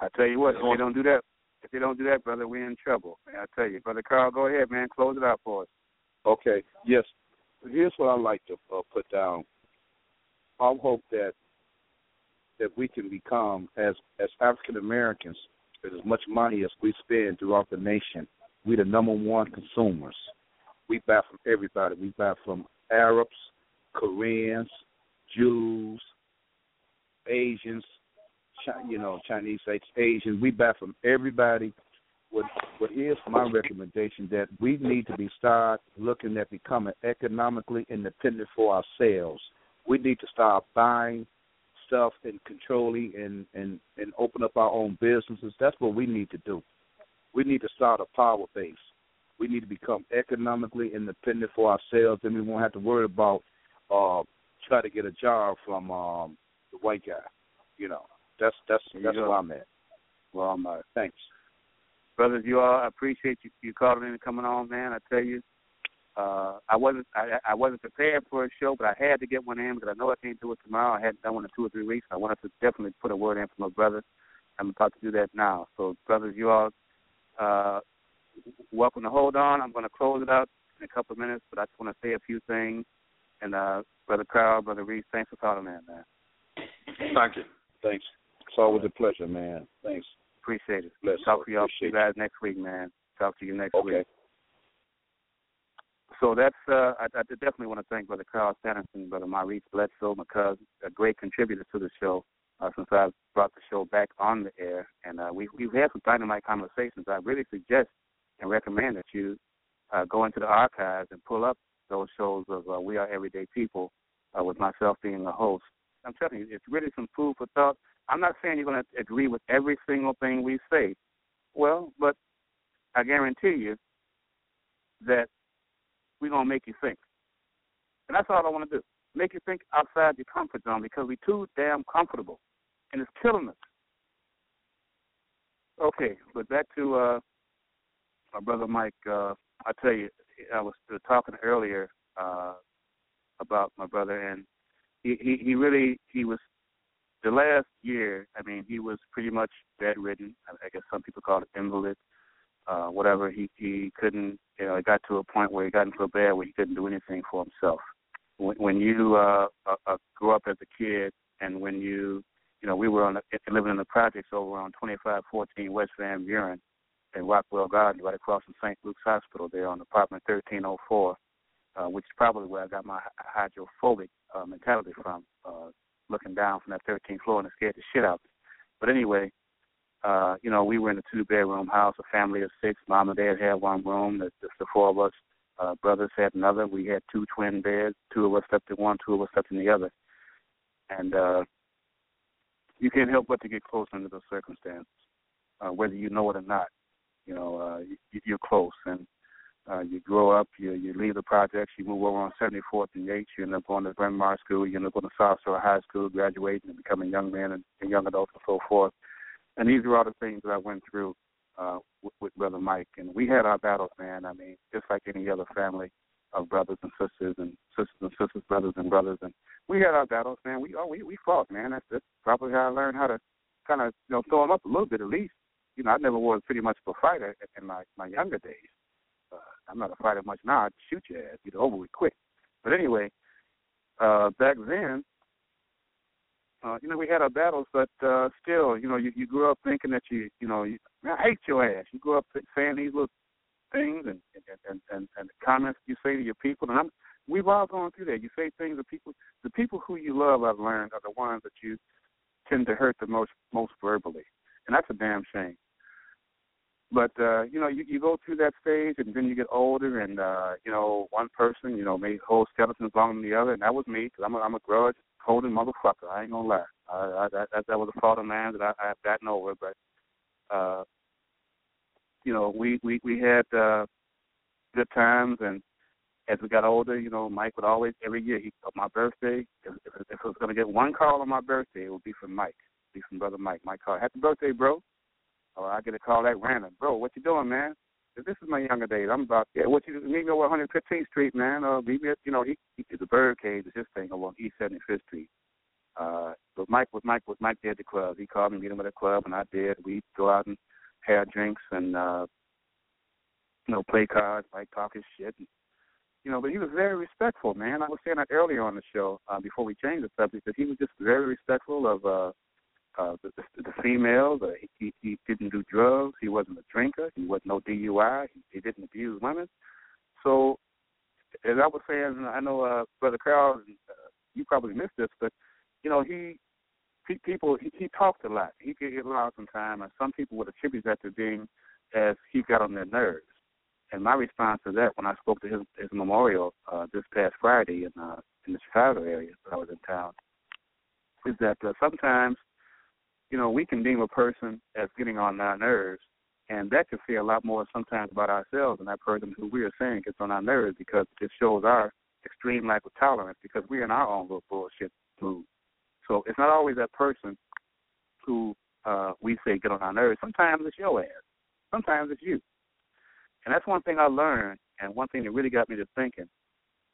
I tell you what, if they don't do that, if they don't do that, brother, we're in trouble. I tell you, brother Carl, go ahead, man, close it out for us. Okay. Yes. Here's what I like to uh, put down. I hope that that we can become as as African Americans, as much money as we spend throughout the nation, we the number one consumers. We buy from everybody. We buy from Arabs, Koreans, Jews, Asians, you know, Chinese, Asians. We buy from everybody what what is my recommendation that we need to be start looking at becoming economically independent for ourselves. We need to start buying stuff and controlling and and and open up our own businesses. That's what we need to do. We need to start a power base. We need to become economically independent for ourselves, and we won't have to worry about uh try to get a job from um the white guy. You know, that's that's that's where I'm at. Well, I'm uh, thanks. brothers, you all I appreciate you you calling in and coming on, man. I tell you, uh, I wasn't I, I wasn't prepared for a show, but I had to get one in because I know I can't do it tomorrow. I hadn't done one in two or three weeks. I wanted to definitely put a word in for my brother. I'm about to do that now. So, brothers, you all uh, welcome to hold on. I'm going to close it out in a couple of minutes, but I just want to say a few things. And uh, brother Carl, brother Reese, thanks for calling in, man. thank you. Thanks. It's always a pleasure, man. Thanks. Appreciate it. Bless Talk to y'all you guys next week, man. Talk to you next Okay. week. So that's uh I, I definitely want to thank Brother Carl Sanderson, Brother Maurice Bledsoe, my cousin, a great contributor to the show uh, since I brought the show back on the air. And uh, we we've had some dynamite conversations. I really suggest and recommend that you uh, go into the archives and pull up those shows of uh, We Are Everyday People uh, with myself being the host. I'm telling you, it's really some food for thought. I'm not saying you're going to agree with every single thing we say. Well, but I guarantee you that we're going to make you think. And that's all I want to do. Make you think outside your comfort zone because we're too damn comfortable. And it's killing us. Okay, but back to uh, my brother Mike. Uh, I tell you, I was talking earlier uh, about my brother, and he, he he really he was the last year. I mean, he was pretty much bedridden. I guess some people call it invalid, uh, whatever. He he couldn't. You know, it got to a point where he got into a bed where he couldn't do anything for himself. When, when you uh, uh, uh, grew up as a kid, and when you you know, we were on the, living in the projects over on 2514 West Van Buren in Rockwell Garden, right across from St. Luke's Hospital there on apartment 1304. uh, which is probably where I got my hydrophobic uh, mentality from, uh, looking down from that 13th floor and it scared the shit out of me. But anyway, uh, you know, we were in a two bedroom house, a family of six. Mom and dad had one room. The, the, the four of us uh, brothers had another. We had two twin beds. Two of us slept in one, two of us slept in the other. And uh, you can't help but to get close under those circumstances, uh, whether you know it or not. You know, uh, you, you're close, and uh, you grow up, you you leave the projects, you move over on 74th and Yates, you end up going to Bryn Mawr School, you end up going to South Shore High School, graduating and becoming young man and, and young adult and so forth. And these are all the things that I went through uh, with, with Brother Mike. And we had our battles, man. I mean, just like any other family of brothers and sisters and sisters and sisters, brothers and brothers. And we had our battles, man. We oh, we we fought, man. That's, that's probably how I learned how to kind of you know throw them up a little bit at least. You know, I never was pretty much of a fighter in my my younger days. I'm not a fighter much now. I'd shoot your ass, get over with quick. But anyway, uh, back then, uh, you know, we had our battles, but uh, still, you know, you, you grew up thinking that you, you know, you, I hate your ass. You grew up saying these little things and and and and, and the comments you say to your people, and I'm, we've all gone through that. You say things to people. The people who you love, I've learned, are the ones that you tend to hurt the most most verbally, and that's a damn shame. But uh, you know, you, you go through that stage, and then you get older, and uh, you know, one person, you know, may hold skeletons longer than the other, and that was me, because I'm a, I'm a grudge holding motherfucker. I ain't gonna lie. I, I, that that was a fault of mine that I, I've gotten over. But uh, you know, we we we had uh, good times, and as we got older, you know, Mike would always every year he on my birthday. If, if, if I was gonna get one call on my birthday, it would be from Mike, be from brother Mike. Mike call, happy birthday, bro. Or I get a call that random, bro. What you doing, man? This is my younger days. I'm about yeah. What you meet me over 115th Street, man? Or meet me at you know he, he the Bird Cage is his thing on East 75th Street. Uh, but Mike was Mike was Mike at the club. He called me, meet him at the club, and I did. We go out and have drinks and uh, you know play cards, Mike talk his shit. And, you know, but he was very respectful, man. I was saying that earlier on the show uh, before we changed the subject that he was just very respectful of uh, uh, the, the, the females. Uh, he, he didn't do drugs. He wasn't a drinker. He wasn't no DUI. He, he didn't abuse women. So, as I was saying, I know uh, Brother Carl, uh, you probably missed this, but you know he people he, he talked a lot. He could get loud sometimes, and some people would attribute that to being as he got on their nerves. And my response to that, when I spoke to his his memorial uh, this past Friday in uh, in the Chicago area, I was in town, is that uh, sometimes you know, we can deem a person as getting on our nerves, and that can say a lot more sometimes about ourselves than that person who we are saying gets on our nerves because it shows our extreme lack of tolerance because we're in our own little bullshit mood. So it's not always that person who uh, we say get on our nerves. Sometimes it's your ass. Sometimes it's you. And that's one thing I learned, and one thing that really got me to thinking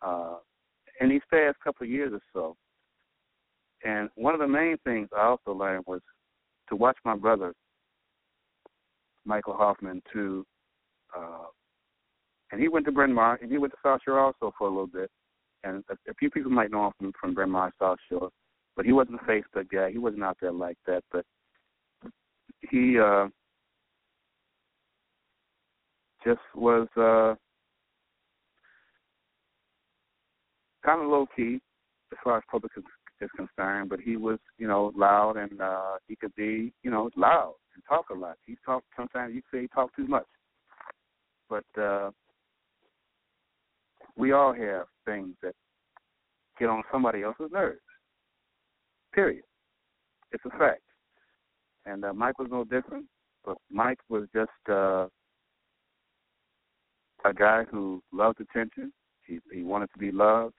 uh, in these past couple of years or so. And one of the main things I also learned was to watch my brother Michael Hoffman to uh and he went to Bryn Mawr and he went to South Shore also for a little bit. And a, a few people might know him from, from Bryn Mawr, South Shore. But he wasn't a Facebook guy. He wasn't out there like that. But he uh just was uh kind of low key as far as public is concerned, but he was, you know, loud and uh he could be, you know, loud and talk a lot. He talked sometimes you say he talked too much. But uh we all have things that get on somebody else's nerves. Period. It's a fact. And uh, Mike was no different, but Mike was just uh a guy who loved attention. He he wanted to be loved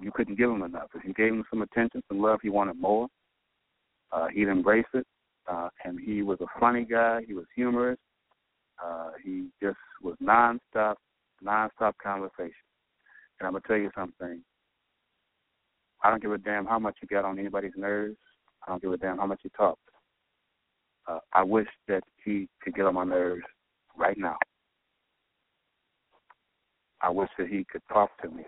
you couldn't give him enough. If you gave him some attention, some love, he wanted more. Uh, he'd embrace it. Uh, and he was a funny guy. He was humorous. Uh, he just was nonstop, nonstop conversation. And I'm gonna tell you something. I don't give a damn how much you got on anybody's nerves. I don't give a damn how much you talk. Uh, I wish that he could get on my nerves right now. I wish that he could talk to me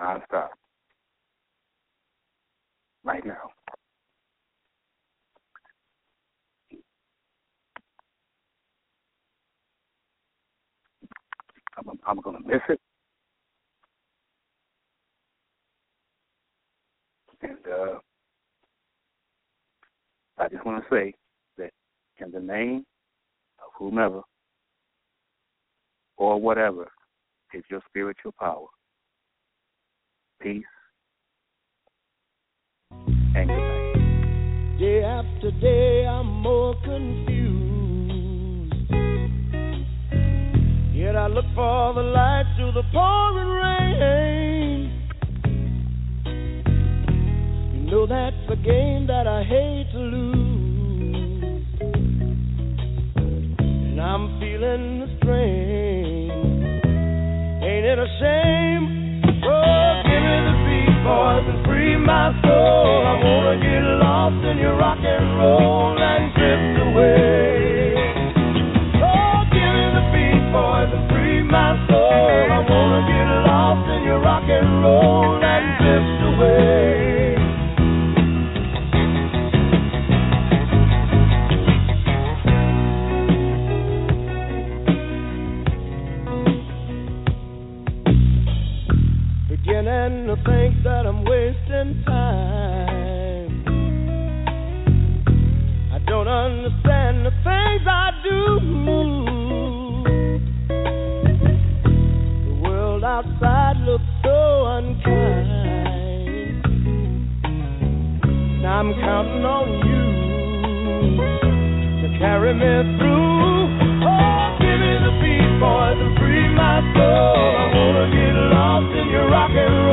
nonstop. Right now. I'm, I'm going to miss it. And uh, I just want to say that in the name of whomever or whatever is your spiritual power, peace, and good night. Day after day, I'm more confused. Yet I look for the light through the pouring rain. You know that's a game that I hate to lose. And I'm feeling the strain. Ain't it a shame? Oh, boys, and free my soul. I wanna get lost in your rock and roll and drift away. Oh, give me the beat, boys, and free my soul. I wanna get lost in your rock and roll and drift away. I'm counting on you to carry me through. Oh, give me the beat, boys, and free my soul. I wanna get lost in your rock and roll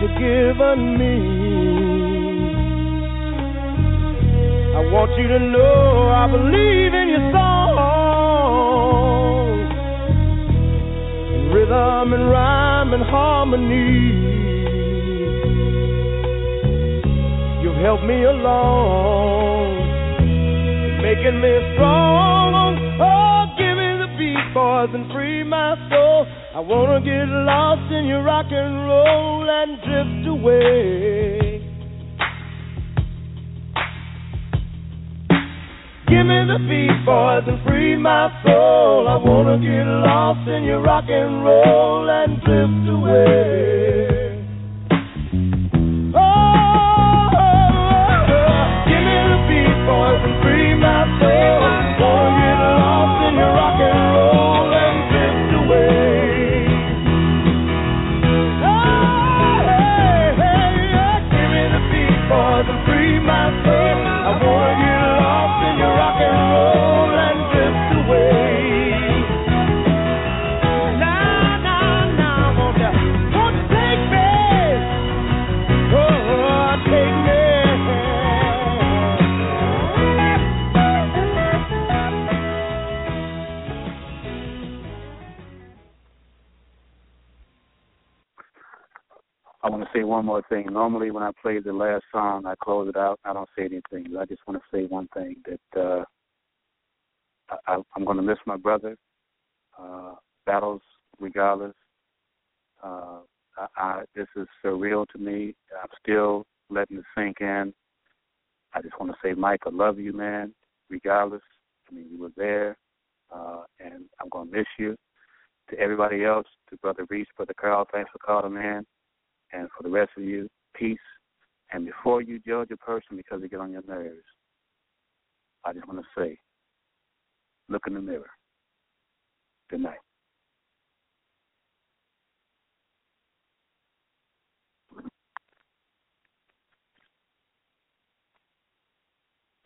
you've given me. I want you to know I believe in your song. In rhythm and rhyme and harmony. You've helped me along, making me strong. Oh, give me the beat, boys, and free my soul. I wanna get lost in your rock and roll and Give me the beat, boys, and free my soul. I wanna get lost in your rock and roll and drift away. One more thing. Normally, when I play the last song, I close it out. I don't say anything. I just want to say one thing that uh, I, I'm going to miss my brother. Uh, battles regardless. Uh, I, I, this is surreal to me. I'm still letting it sink in. I just want to say, Mike, I love you, man. Regardless, I mean, you were there, uh, and I'm going to miss you. To everybody else, to Brother Reese, Brother Carl, thanks for calling, man. And for the rest of you, peace. And before you judge a person because they get on your nerves, I just want to say, look in the mirror. Good night.